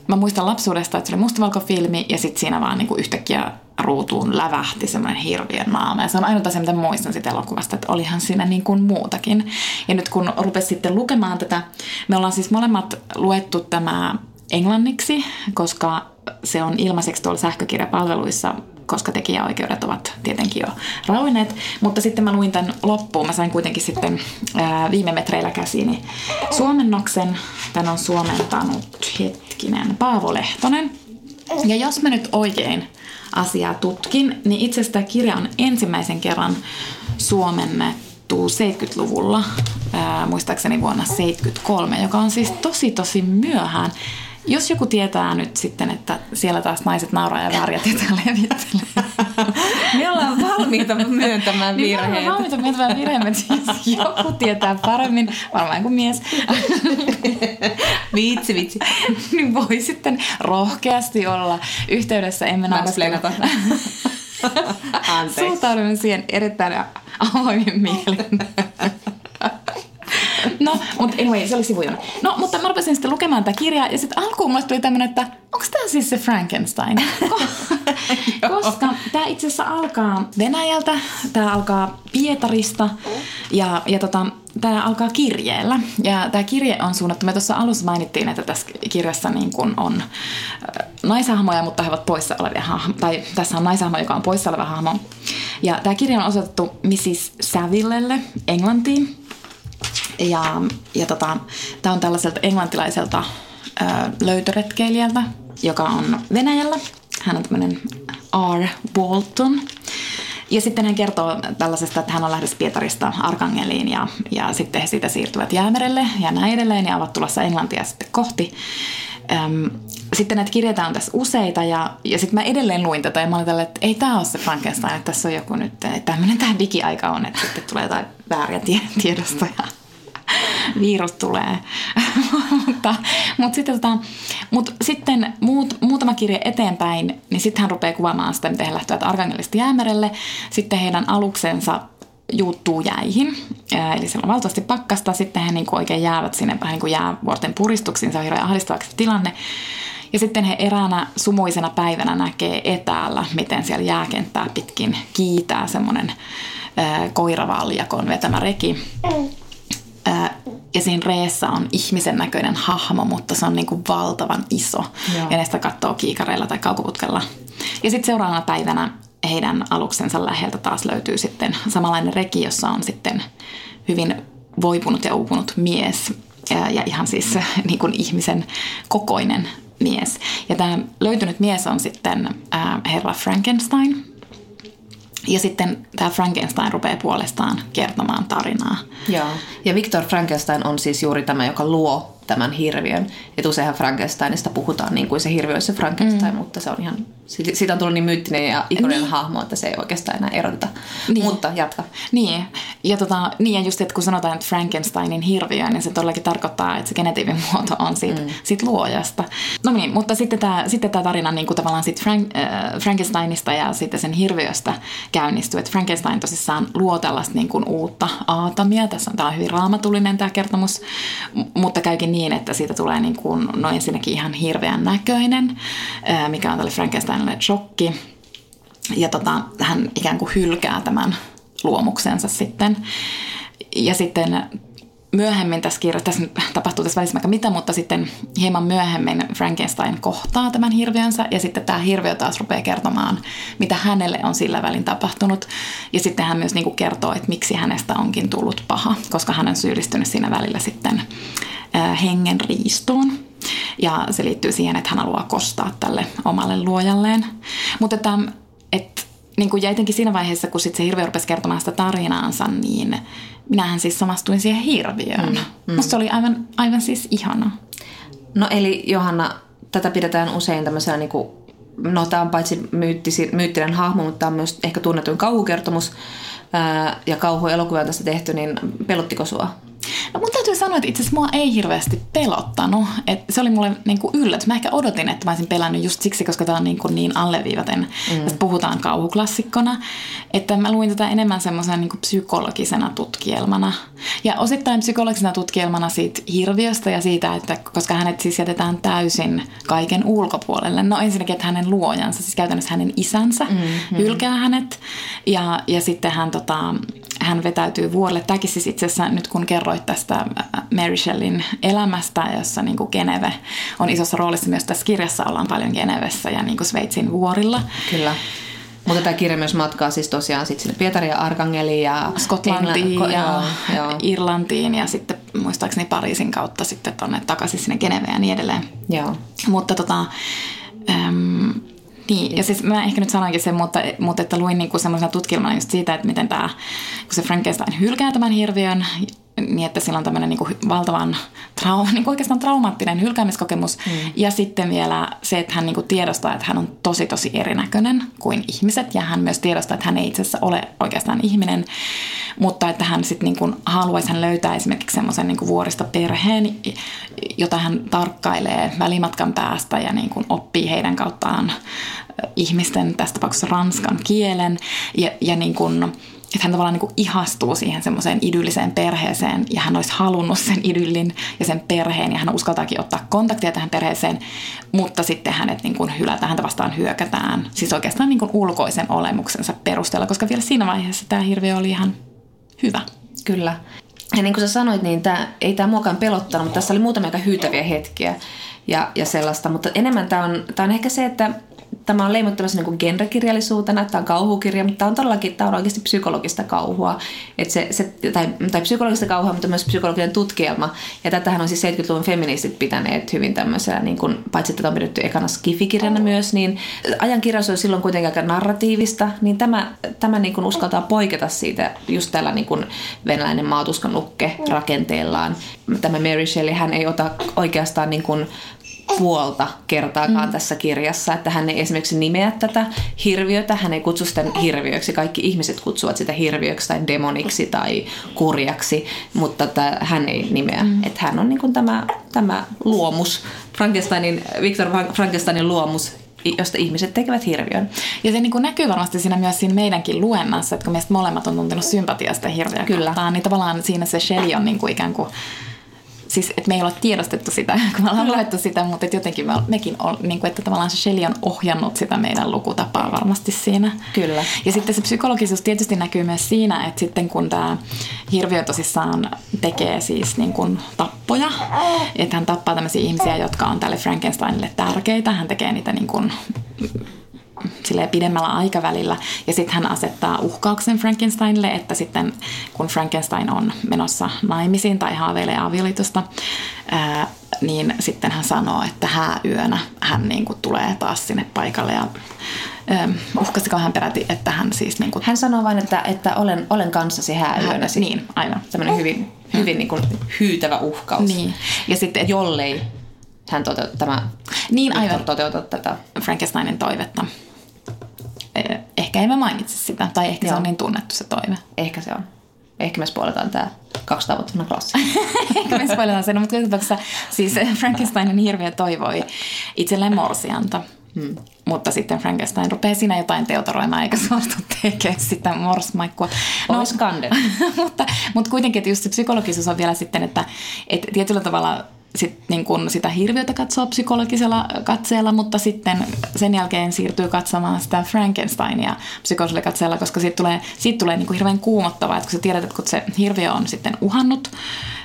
mä muistan lapsuudesta, että se oli mustavalkofilmi ja sitten siinä vaan niinku yhtäkkiä ruutuun lävähti semmoinen hirviön naama. Ja se on ainut asia, mitä muistan siitä elokuvasta, että olihan siinä niin kuin muutakin. Ja nyt kun rupesi sitten lukemaan tätä, me ollaan siis molemmat luettu tämä englanniksi, koska se on ilmaiseksi tuolla sähkökirjapalveluissa koska tekijäoikeudet ovat tietenkin jo rauenneet. Mutta sitten mä luin tämän loppuun. Mä sain kuitenkin sitten ää, viime metreillä käsiini suomennoksen. Tän on suomentanut hetkinen Paavo Lehtonen. Ja jos mä nyt oikein asiaa tutkin, niin itse asiassa tämä kirja on ensimmäisen kerran suomennettu 70-luvulla, ää, muistaakseni vuonna 73, joka on siis tosi tosi myöhään. Jos joku tietää nyt sitten, että siellä taas naiset nauraa ja värjät ja levittelee. Me ollaan valmiita myöntämään virheet. Niin me ollaan valmiita myöntämään virheet, siis joku tietää paremmin, varmaan kuin mies. vitsi, vitsi. niin voi sitten rohkeasti olla yhteydessä. Emme naurasta. Anteeksi. Suhtaudumme siihen erittäin avoimin mielin. No, mutta anyway, se oli sivujon. No, mutta mä rupesin sitten lukemaan tätä kirjaa ja sitten alkuun mulle tuli tämmönen, että onko tämä siis se Frankenstein? Koska tämä itse asiassa alkaa Venäjältä, tämä alkaa Pietarista ja, ja tota, tämä alkaa kirjeellä. Ja tämä kirje on suunnattu, me tuossa alussa mainittiin, että tässä kirjassa niin kun on naishahmoja, mutta he ovat poissa olevia hahmoja. Tai tässä on naishahmo, joka on poissa oleva hahmo. Ja tämä kirja on osoitettu Mrs. Savillelle Englantiin. Ja, ja tota, tämä on tällaiselta englantilaiselta ö, löytöretkeilijältä, joka on Venäjällä. Hän on tämmöinen R. Walton. Ja sitten hän kertoo tällaisesta, että hän on lähdössä Pietarista Arkangeliin ja, ja sitten he siitä siirtyvät Jäämerelle ja näin edelleen ja ovat tulossa Englantia sitten kohti. Öm, sitten näitä kirjeitä on tässä useita ja, ja sitten mä edelleen luin tätä ja mä olin tällä, että ei tämä ole se Frankenstein, että tässä on joku nyt, tämmöinen tämä digiaika on, että sitten tulee jotain vääriä tie- tiedostoja virus tulee. mutta, mutta, sitten, tota, mutta sitten muut, muutama kirje eteenpäin, niin sitten hän rupeaa kuvaamaan sitä, miten he lähtevät Arkangelista jäämerelle. Sitten heidän aluksensa juuttuu jäihin, eli siellä on valtavasti pakkasta, sitten he niin oikein jäävät sinne vähän niin jäävuorten puristuksiin, se on hirveän ahdistavaksi tilanne. Ja sitten he eräänä sumuisena päivänä näkee etäällä, miten siellä jääkenttää pitkin kiitää semmoinen koiravaljakon vetämä reki. Ää, ja siinä reessä on ihmisen näköinen hahmo, mutta se on niin kuin valtavan iso. Joo. Ja ne sitä katsoo kiikareilla tai kaukoputkella. Ja sitten seuraavana päivänä heidän aluksensa läheltä taas löytyy sitten samanlainen reki, jossa on sitten hyvin voipunut ja uupunut mies ja, ja ihan siis niin kuin ihmisen kokoinen mies. Ja tämä löytynyt mies on sitten ää, herra Frankenstein. Ja sitten tämä Frankenstein rupeaa puolestaan kertomaan tarinaa. Joo. Ja Victor Frankenstein on siis juuri tämä, joka luo tämän hirviön. Että useinhan Frankensteinista puhutaan niin kuin se hirviö olisi se Frankenstein, mm. mutta se on ihan, siitä on tullut niin myyttinen ja ikoninen niin. hahmo, että se ei oikeastaan enää eroteta. Niin. Mutta jatka. Niin, ja, tota, niin, ja just, että kun sanotaan, että Frankensteinin hirviö, niin se todellakin tarkoittaa, että se genetiivinen muoto on siitä, mm. siitä luojasta. No niin, mutta sitten tämä, sitten tämä tarina niin kuin tavallaan sit Frank, äh, Frankensteinista ja sitten sen hirviöstä käynnistyy. Että Frankenstein tosissaan luo tällaista niin kuin uutta aatamia. Tässä on tämä hyvin raamatullinen tämä kertomus, mutta käykin niin, että siitä tulee niin kuin, no ensinnäkin ihan hirveän näköinen, mikä on tälle Frankensteinille shokki. Ja tota, hän ikään kuin hylkää tämän luomuksensa sitten. Ja sitten myöhemmin tässä kirjassa, tässä tapahtuu tässä välissä vaikka mitä, mutta sitten hieman myöhemmin Frankenstein kohtaa tämän hirviönsä ja sitten tämä hirviö taas rupeaa kertomaan, mitä hänelle on sillä välin tapahtunut. Ja sitten hän myös niin kuin kertoo, että miksi hänestä onkin tullut paha, koska hän on syyllistynyt siinä välillä sitten hengen riistoon. Ja se liittyy siihen, että hän haluaa kostaa tälle omalle luojalleen. Mutta että, että niin kuin, ja etenkin siinä vaiheessa, kun sit se hirviö rupesi kertomaan sitä tarinaansa, niin minähän siis samastuin siihen hirviöön. Mm, mm. Musta se oli aivan, aivan siis ihana. No eli Johanna, tätä pidetään usein tämmöisenä niin kuin, no tämä on paitsi myyttisi, myyttinen hahmo, mutta tämä on myös ehkä tunnetuin kauhukertomus. Ää, ja kauhuelokuva on tästä tehty, niin pelottiko sua? No mun täytyy sanoa, että itse asiassa mua ei hirveästi pelottanut. Et se oli mulle niinku yllätys. Mä ehkä odotin, että mä olisin pelännyt just siksi, koska tämä on niinku niin alleviivaten. Mm. Tästä puhutaan kauhuklassikkona. Että mä luin tätä enemmän semmoisena niinku psykologisena tutkielmana. Ja osittain psykologisena tutkielmana siitä hirviöstä ja siitä, että koska hänet siis jätetään täysin kaiken ulkopuolelle. No ensinnäkin, että hänen luojansa, siis käytännössä hänen isänsä, mm-hmm. hylkää hänet. Ja, ja sitten hän, tota, hän vetäytyy vuorelle. Tämäkin siis itse asiassa nyt kun kerroit tästä äh, Mary Shelleyn elämästä, jossa niin kuin Geneve on isossa roolissa. Myös tässä kirjassa ollaan paljon Genevessä ja niin kuin Sveitsin vuorilla. Kyllä. Mutta tämä kirja myös matkaa siis tosiaan sit sinne Pietariin ja Arkangeliin ja Skotlantiin Engla- ja joo, joo. Irlantiin ja sitten muistaakseni Pariisin kautta sitten tonne takaisin sinne Geneveen ja niin edelleen. Joo. Mutta tota, äm, niin, ja siis mä ehkä nyt sanoinkin sen, mutta, mutta että luin niinku semmoisena tutkielmana just siitä, että miten tämä, kun se Frankenstein hylkää tämän hirviön, niin että sillä on tämmöinen niin kuin valtavan trau- niin kuin oikeastaan traumaattinen hylkäämiskokemus. Mm. Ja sitten vielä se, että hän niin kuin tiedostaa, että hän on tosi tosi erinäköinen kuin ihmiset. Ja hän myös tiedostaa, että hän ei itse asiassa ole oikeastaan ihminen. Mutta että hän sitten niin kuin haluaisi hän löytää esimerkiksi semmoisen niin vuorista perheen, jota hän tarkkailee välimatkan päästä ja niin kuin oppii heidän kauttaan ihmisten, tässä tapauksessa ranskan kielen. Ja, ja niin kuin, että hän tavallaan niin kuin ihastuu siihen semmoiseen idylliseen perheeseen ja hän olisi halunnut sen idyllin ja sen perheen ja hän uskaltaakin ottaa kontaktia tähän perheeseen, mutta sitten hänet niin kuin hylätään, häntä vastaan hyökätään. Siis oikeastaan niin kuin ulkoisen olemuksensa perusteella, koska vielä siinä vaiheessa tämä hirviö oli ihan hyvä. Kyllä. Ja niin kuin sä sanoit, niin tämä, ei tämä muokaan pelottanut, mutta tässä oli muutamia aika hyytäviä hetkiä ja, ja sellaista. Mutta enemmän tämä on, tämä on ehkä se, että tämä on leimuttu niin genrekirjallisuutena, tämä on kauhukirja, mutta tämä on todellakin tämä on oikeasti psykologista kauhua. Et se, se, tai, tai psykologista kauhua, mutta myös psykologinen tutkielma. Ja tätähän on siis 70-luvun feministit pitäneet hyvin tämmöisenä, niin kuin, paitsi että tämä on pidetty ekana skifikirjana myös, niin ajan kirjallisuus on silloin kuitenkin aika narratiivista, niin tämä, tämä niin kuin uskaltaa poiketa siitä just tällä niin kuin venäläinen maatuskan lukke rakenteellaan. Tämä Mary Shelley, hän ei ota oikeastaan niin kuin puolta kertaakaan mm. tässä kirjassa, että hän ei esimerkiksi nimeä tätä hirviötä, hän ei kutsu sitä hirviöksi, kaikki ihmiset kutsuvat sitä hirviöksi tai demoniksi tai kurjaksi, mutta että hän ei nimeä, mm. että hän on niin kuin tämä, tämä luomus, Frankensteinin, Victor Frankensteinin luomus, josta ihmiset tekevät hirviön. Ja se niin kuin näkyy varmasti siinä myös siinä meidänkin luennassa, että kun meistä molemmat on tuntenut sympatiasta hirviöä Kyllä. kohtaan, niin tavallaan siinä se Shelley on niin kuin ikään kuin siis että me ei olla tiedostettu sitä, kun me ollaan luettu sitä, mutta että jotenkin me, mekin on, niin kuin, että tavallaan se Shelley on ohjannut sitä meidän lukutapaa varmasti siinä. Kyllä. Ja sitten se psykologisuus tietysti näkyy myös siinä, että sitten kun tämä hirviö tosissaan tekee siis niin kuin tappoja, että hän tappaa tämmöisiä ihmisiä, jotka on tälle Frankensteinille tärkeitä, hän tekee niitä niin kuin silleen pidemmällä aikavälillä. Ja sitten hän asettaa uhkauksen Frankensteinille, että sitten kun Frankenstein on menossa naimisiin tai haaveilee avioliitosta, ää, niin sitten hän sanoo, että hääyönä hän niin kuin tulee taas sinne paikalle ja uhkasiko hän peräti, että hän siis... Niin kuin... Hän sanoo vain, että, että olen, olen kanssasi hääyönä. Hää, niin, aivan. Tämmöinen hyvin, hyvin niin kuin hyytävä uhkaus. Niin. Ja sitten, et... Jollei hän toteut, tämä niin, aivan. toteuta tätä Frankensteinin toivetta. Ehkä emme mainitse sitä, tai ehkä Joo. se on niin tunnettu se toive. Ehkä se on. Ehkä me spoiletaan tämä kaksi tavoittuna klassi. Ehkä me spoiletaan sen, mutta tapauksessa siis Frankensteinin hirviö toivoi itselleen morsianta. Hmm. Mutta sitten Frankenstein rupeaa siinä jotain teotoroimaan eikä suostu tekemään sitä morsmaikkua. No, mutta, mutta kuitenkin, että just se psykologisuus on vielä sitten, että, että tietyllä tavalla sit, niin kun sitä hirviötä katsoo psykologisella katseella, mutta sitten sen jälkeen siirtyy katsomaan sitä Frankensteinia psykologisella katseella, koska siitä tulee, siitä tulee niin kuin hirveän kuumottavaa, että kun sä tiedät, että kun se hirviö on sitten uhannut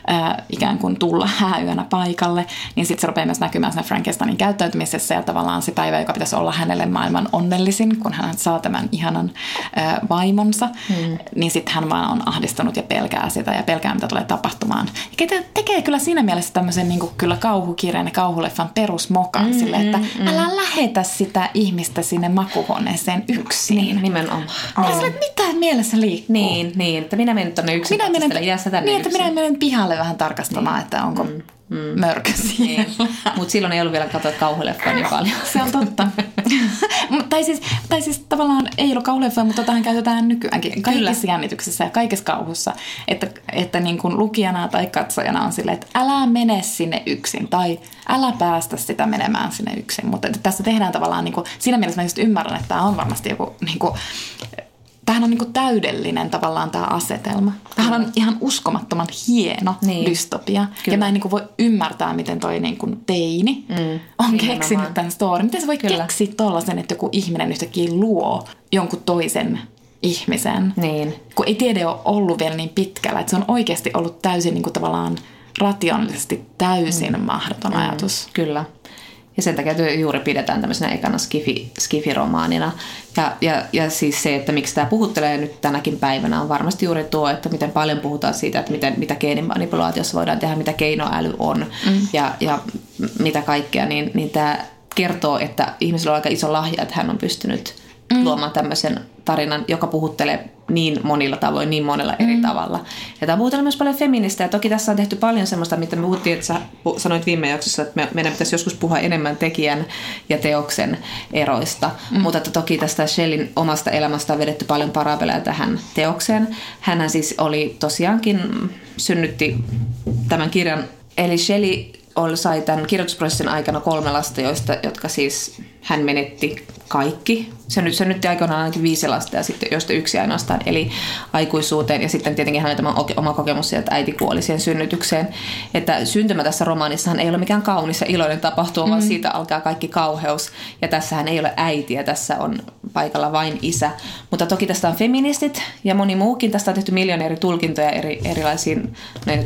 ää, ikään kuin tulla hääyönä paikalle, niin sitten se rupeaa myös näkymään siinä Frankensteinin käyttäytymisessä ja tavallaan se päivä, joka pitäisi olla hänelle maailman onnellisin, kun hän saa tämän ihanan ää, vaimonsa, hmm. niin sitten hän vaan on ahdistunut ja pelkää sitä ja pelkää, mitä tulee tapahtumaan. Ja tekee kyllä siinä mielessä tämmöisen niin kuin kyllä kauhukirjan ja kauhuleffan perusmokan mm, sille, että mm, älä lähetä sitä ihmistä sinne makuhuoneeseen yksin. Niin, nimenomaan. Oh. Sille, mitä mielessä liikkuu? Niin, niin, että minä menen tuonne yksin. Minä menen, jää tänne niin, yksin. että minä menen pihalle vähän tarkastamaan, niin. että onko mm mm. mörkö Niin. Mutta silloin ei ollut vielä katsoa kauhuleffoja niin paljon. Se on totta. tai, siis, tai siis tavallaan ei ollut kauhuleffoja, mutta tähän käytetään nykyäänkin. Kaikissa Kyllä. jännityksessä ja kaikessa kauhussa. Että, että niin kuin lukijana tai katsojana on silleen, että älä mene sinne yksin. Tai älä päästä sitä menemään sinne yksin. Mutta tässä tehdään tavallaan, niin kuin, siinä mielessä mä just ymmärrän, että tämä on varmasti joku niin kuin, tämähän on niin kuin täydellinen tavallaan tämä asetelma. Tämähän on ihan uskomattoman hieno niin. dystopia. Kyllä. Ja mä en niin kuin voi ymmärtää, miten toi niin kuin teini mm. on keksinyt tämän story. Miten se voi Kyllä. keksiä tollasen, että joku ihminen yhtäkkiä luo jonkun toisen ihmisen. Niin. Kun ei tiede ole ollut vielä niin pitkällä. Että se on oikeasti ollut täysin niin kuin tavallaan rationaalisesti täysin mm. mahdoton mm. ajatus. Kyllä. Ja sen takia juuri pidetään tämmöisenä ekana skifi, skifiromaanina. Ja, ja, ja siis se, että miksi tämä puhuttelee nyt tänäkin päivänä, on varmasti juuri tuo, että miten paljon puhutaan siitä, että miten, mitä geenimanipulaatiossa voidaan tehdä, mitä keinoäly on mm. ja, ja mitä kaikkea, niin, niin tämä kertoo, että ihmisellä on aika iso lahja, että hän on pystynyt mm. luomaan tämmöisen tarinan, joka puhuttelee niin monilla tavoin, niin monella eri mm. tavalla. Ja tämä puhutellaan myös paljon feministä, ja toki tässä on tehty paljon semmoista, mitä me puhuttiin, että sä sanoit viime jaksossa, että me, meidän pitäisi joskus puhua enemmän tekijän ja teoksen eroista. Mm. Mutta että toki tästä Shellin omasta elämästä on vedetty paljon parabeleja tähän teokseen. Hänhän siis oli tosiaankin, synnytti tämän kirjan, eli Shelley oli, sai tämän kirjoitusprosessin aikana kolme lasta, joista, jotka siis hän menetti kaikki. Se nyt synnytti aikoinaan ainakin viisi lasta ja sitten joista yksi ainoastaan eli aikuisuuteen. Ja sitten tietenkin hänellä tämä oma kokemus siitä, että äiti kuoli siihen synnytykseen. Että syntymä tässä romaanissahan ei ole mikään kaunis ja iloinen tapahtuma, mm. vaan siitä alkaa kaikki kauheus. Ja tässähän ei ole äitiä, tässä on paikalla vain isä. Mutta toki tästä on feministit ja moni muukin. Tästä on tehty miljoonia eri tulkintoja eri, erilaisiin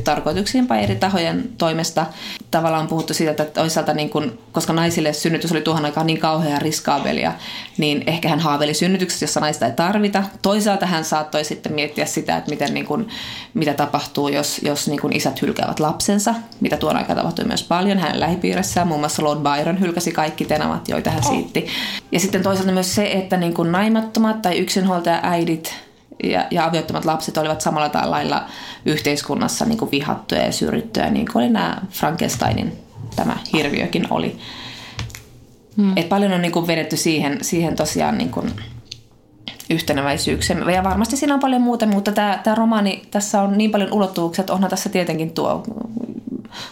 tarkoituksiin vai eri tahojen toimesta. Tavallaan on puhuttu siitä, että toisaalta niin kun, koska naisille synnytys oli tuohon aikaan niin kauhean ja riskaabelia, niin ehkä hän haaveili synnytyksestä, jossa naista ei tarvita. Toisaalta hän saattoi sitten miettiä sitä, että miten, niin kuin, mitä tapahtuu, jos, jos niin kuin isät hylkäävät lapsensa, mitä tuon aikaan tapahtui myös paljon hänen lähipiirissään. Muun muassa Lord Byron hylkäsi kaikki tenavat, joita hän siitti. Ja sitten toisaalta myös se, että niin kuin naimattomat tai yksinhuoltaja äidit ja, ja aviottomat lapset olivat samalla lailla yhteiskunnassa niin kuin vihattuja ja syrjittyjä, niin kuin oli nämä Frankensteinin tämä hirviökin oli. Mm. Et paljon on niin kuin vedetty siihen, siihen tosiaan niin kuin yhteneväisyyksiä. Ja varmasti siinä on paljon muuta, mutta tämä, tämä romaani, tässä on niin paljon ulottuvuuksia, että onhan tässä tietenkin tuo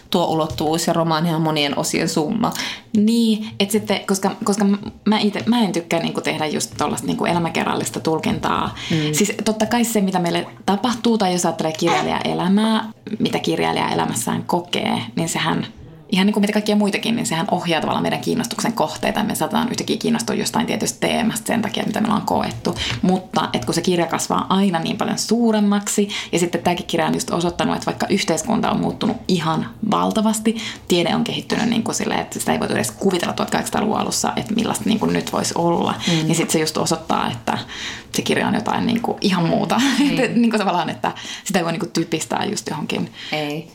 tuo ulottuvuus ja romaani on monien osien summa. Niin, että sitten, koska, koska mä, ite, mä en tykkää niinku tehdä just tuollaista niinku elämäkerrallista tulkintaa. Mm. Siis totta kai se, mitä meille tapahtuu, tai jos ajattelee kirjailijaelämää, mitä kirjailija elämässään kokee, niin sehän – ihan niin kuin mitä kaikkia muitakin, niin sehän ohjaa tavallaan meidän kiinnostuksen kohteita. Me saatetaan yhtäkkiä kiinnostua jostain tietystä teemasta sen takia, mitä me ollaan koettu. Mutta että kun se kirja kasvaa aina niin paljon suuremmaksi, ja sitten tämäkin kirja on just osoittanut, että vaikka yhteiskunta on muuttunut ihan valtavasti, tiede on kehittynyt niin kuin silleen, että sitä ei voitu edes kuvitella 1800-luvun alussa, että millaista niin kuin nyt voisi olla, mm. niin sitten se just osoittaa, että se kirja on jotain niin kuin ihan muuta. Mm. niin kuin tavallaan, että sitä ei voi niin kuin typistää just johonkin. Ei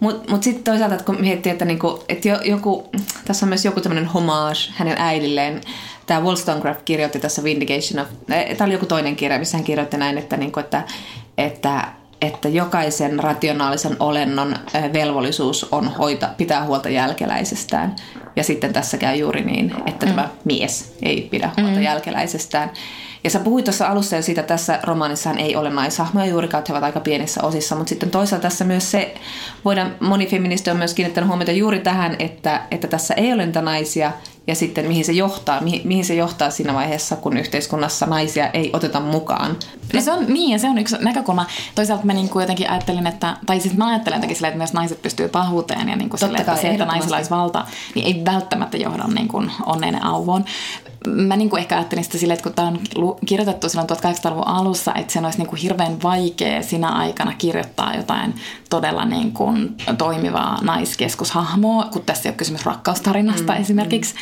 mutta mut sitten toisaalta, että kun miettii, että, niinku, että jo, joku, tässä on myös joku tämmöinen homage hänen äidilleen. Tämä Wollstonecraft kirjoitti tässä Vindication of... Tämä oli joku toinen kirja, missä hän kirjoitti näin, että, niinku, että, että että jokaisen rationaalisen olennon velvollisuus on hoita, pitää huolta jälkeläisestään. Ja sitten tässä käy juuri niin, että mm. tämä mies ei pidä huolta mm. jälkeläisestään. Ja sä puhuit tuossa alussa jo siitä, että tässä romaanissahan ei ole naishahmoja juurikaan, he ovat aika pienissä osissa, mutta sitten toisaalta tässä myös se, voidaan, moni feministi on myös kiinnittänyt huomiota juuri tähän, että, että tässä ei ole niitä naisia, ja sitten mihin se johtaa, mihin, mihin se johtaa siinä vaiheessa, kun yhteiskunnassa naisia ei oteta mukaan. No se on, niin, ja se on yksi näkökulma. Toisaalta mä niin kuin jotenkin ajattelin, että, tai siis mä ajattelen jotenkin silleen, että myös naiset pystyy pahuuteen, ja niin kuin silleen, että se, että naisilla olisi valta, niin ei välttämättä johda niin kuin onneinen auvoon mä niin kuin ehkä ajattelin sitä silleen, että kun tämä on kirjoitettu silloin 1800-luvun alussa, että sen olisi niin kuin hirveän vaikea sinä aikana kirjoittaa jotain todella niin kuin toimivaa naiskeskushahmoa, kun tässä ei ole kysymys rakkaustarinasta mm, esimerkiksi.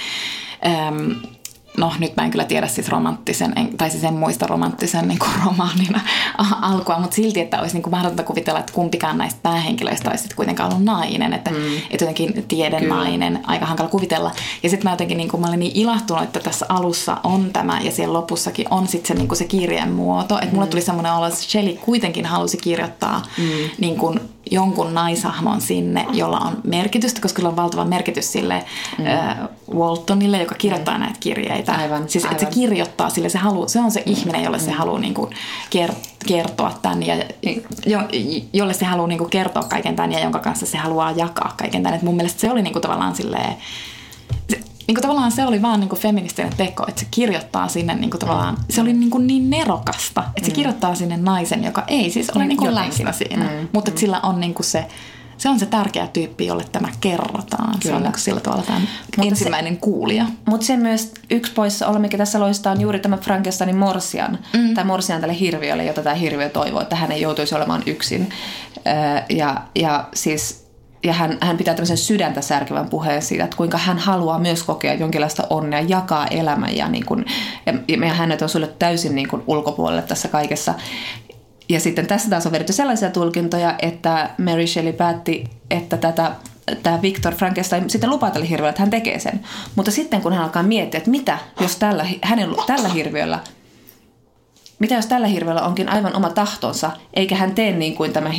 Mm no nyt mä en kyllä tiedä siis romanttisen, en, tai siis en muista romanttisen niin kuin romaanin alkua, mutta silti, että olisi niin kuin mahdotonta kuvitella, että kumpikaan näistä päähenkilöistä olisi kuitenkaan ollut nainen, että, mm. että jotenkin tieden kyllä. nainen, aika hankala kuvitella. Ja sitten mä jotenkin, niin kuin, mä olin niin ilahtunut, että tässä alussa on tämä ja siellä lopussakin on sitten se, niin kuin se kirjeen muoto, että mulle mm. tuli semmoinen olo, että Shelley kuitenkin halusi kirjoittaa mm. niin kuin, jonkun naisahmon sinne, jolla on merkitystä, koska sillä on valtava merkitys sille mm. äh, Waltonille, joka kirjoittaa mm. näitä kirjeitä. Aivan, siis aivan. että se kirjoittaa sille, se, halu, se on se ihminen, jolle mm. se haluaa niin kuin, kertoa tämän ja jo, jolle se haluaa niin kuin, kertoa kaiken tämän ja jonka kanssa se haluaa jakaa kaiken tämän. Et mun mielestä se oli niin kuin, tavallaan silleen, niin kuin tavallaan se oli vaan niin kuin feministinen teko, että se kirjoittaa sinne niin kuin tavallaan, se oli niin, kuin niin nerokasta, että se mm. kirjoittaa sinne naisen, joka ei siis ole niin kuin läsnä siinä, mm. mutta että sillä on niin kuin se, se on se tärkeä tyyppi, jolle tämä kerrotaan. Kyllä. Se on niin sillä tavalla tämä ensimmäinen se, kuulija. Mutta sen myös yksi poissa mikä tässä loistaa, on juuri tämä Frankensteinin Morsian, mm. tai Morsian tälle hirviölle, jota tämä hirviö toivoo, että hän ei joutuisi olemaan yksin. Ja, ja siis ja hän, hän pitää tämmöisen sydäntä särkevän puheen siitä, että kuinka hän haluaa myös kokea jonkinlaista onnea, jakaa elämän ja, niin kuin, ja, ja hänet on sulle täysin niin kuin ulkopuolelle tässä kaikessa. Ja sitten tässä taas on vedetty sellaisia tulkintoja, että Mary Shelley päätti, että tätä tämä Victor Frankenstein sitten lupaa tälle hirviölle, että hän tekee sen. Mutta sitten kun hän alkaa miettiä, että mitä jos tällä, hänen, tällä hirviöllä mitä jos tällä hirviöllä onkin aivan oma tahtonsa, eikä hän tee niin kuin tämä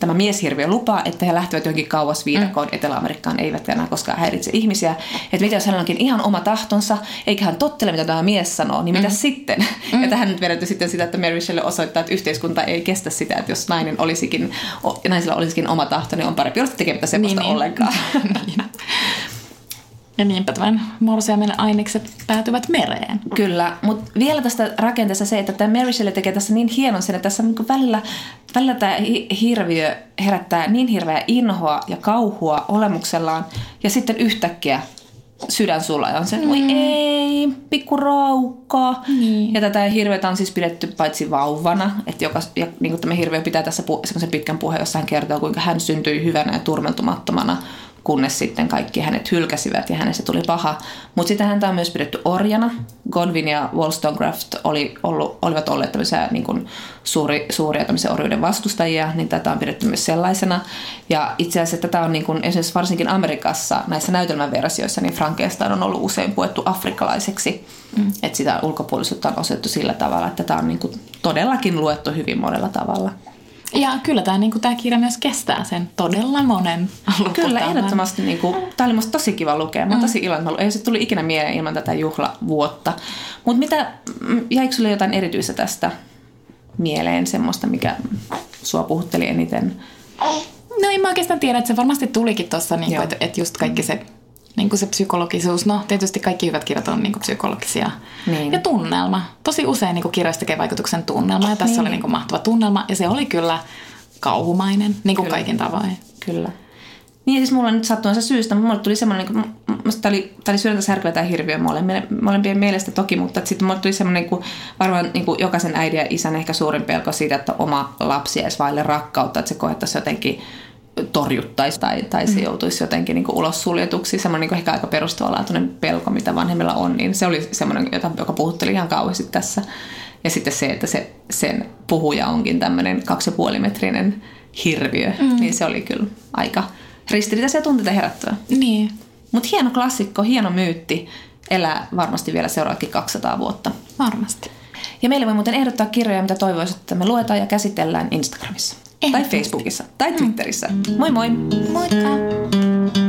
tämä mieshirviö lupaa, että he lähtevät johonkin kauas viidakkoon mm. Etelä-Amerikkaan, eivät enää koskaan häiritse ihmisiä. Että mitä jos hänellä onkin ihan oma tahtonsa, eikä hän tottele, mitä tämä mies sanoo, niin mitä mm. sitten? Mm. Ja tähän nyt vedetty sitten sitä, että Mary Shelley osoittaa, että yhteiskunta ei kestä sitä, että jos nainen olisikin, naisilla olisikin oma tahto, niin on parempi olla tekemättä sellaista niin, niin. ollenkaan. niin. Ja niinpä tämän morsiamen ainekset päätyvät mereen. Kyllä, mutta vielä tästä rakenteesta se, että tämä Mary Shelley tekee tässä niin hienon sen, että tässä on niin välillä, välillä tämä hirviö herättää niin hirveää inhoa ja kauhua olemuksellaan, ja sitten yhtäkkiä sydän sulla ja on se, mm. ei, pikku raukka. Niin. Ja tätä hirveätä on siis pidetty paitsi vauvana, että joka, ja niin kuin tämä hirveä pitää tässä pu- semmoisen pitkän puheen, jossa hän kertoo, kuinka hän syntyi hyvänä ja turmeltumattomana kunnes sitten kaikki hänet hylkäsivät ja hänestä tuli paha. Mutta sitten häntä on myös pidetty orjana. Godwin ja Wollstonecraft oli, ollut, olivat olleet tämmöisiä niin kuin suuri, suuria tämmöisiä orjuuden vastustajia, niin tätä on pidetty myös sellaisena. Ja itse asiassa tätä on niin kuin, esimerkiksi varsinkin Amerikassa näissä näytelmäversioissa, niin Frankenstein on ollut usein puettu afrikkalaiseksi. Mm. Että sitä ulkopuolisuutta on osoitettu sillä tavalla, että tätä on niin kuin todellakin luettu hyvin monella tavalla. Ja kyllä tämä niinku, tää kirja myös kestää sen todella monen Kyllä, ehdottomasti. Niin kuin, tämä oli musta tosi kiva lukea. Mä oon tosi iloinen. Ei se tuli ikinä mieleen ilman tätä juhlavuotta. Mutta mitä, mm, jäikö sulle jotain erityistä tästä mieleen, semmoista, mikä sua puhutteli eniten? No en mä oikeastaan tiedä, että se varmasti tulikin tuossa, niin että et just kaikki se, niin se psykologisuus. No tietysti kaikki hyvät kirjat on niin psykologisia. Niin. Ja tunnelma. Tosi usein niin kirjoista tekee vaikutuksen tunnelma ja tässä Niin. oli niin mahtava tunnelma ja se oli kyllä kauhumainen, niin kuin Kyllä. kaikin tavoin. Kyllä. Niin siis mulla nyt sattuansa syystä, mutta mulle tuli semmoinen, niin tämä oli, tää oli sydäntä särkyvä tämä hirviö molempien, molempien mielestä toki, mutta sitten mulle tuli semmoinen, niin kuin, varmaan niin kuin jokaisen äidin ja isän ehkä suurin pelko siitä, että oma lapsi jäisi vaille rakkautta, että se koettaisi jotenkin torjuttaisi tai, tai se joutuisi jotenkin niin kuin ulos suljetuksi. Semmoinen niin kuin ehkä aika perustavanlaatuinen pelko, mitä vanhemmilla on, niin se oli semmoinen, jota, joka puhutteli ihan kauheasti tässä. Ja sitten se, että se, sen puhuja onkin tämmöinen kaksi metrinen hirviö, mm. niin se oli kyllä aika ristiriitaisia tunteita herättävä. Niin. Mutta hieno klassikko, hieno myytti, elää varmasti vielä seuraavatkin 200 vuotta. Varmasti. Ja meille voi muuten ehdottaa kirjoja, mitä toivoisit, että me luetaan ja käsitellään Instagramissa tai Facebookissa tai Twitterissä. Moi moi! Moikka!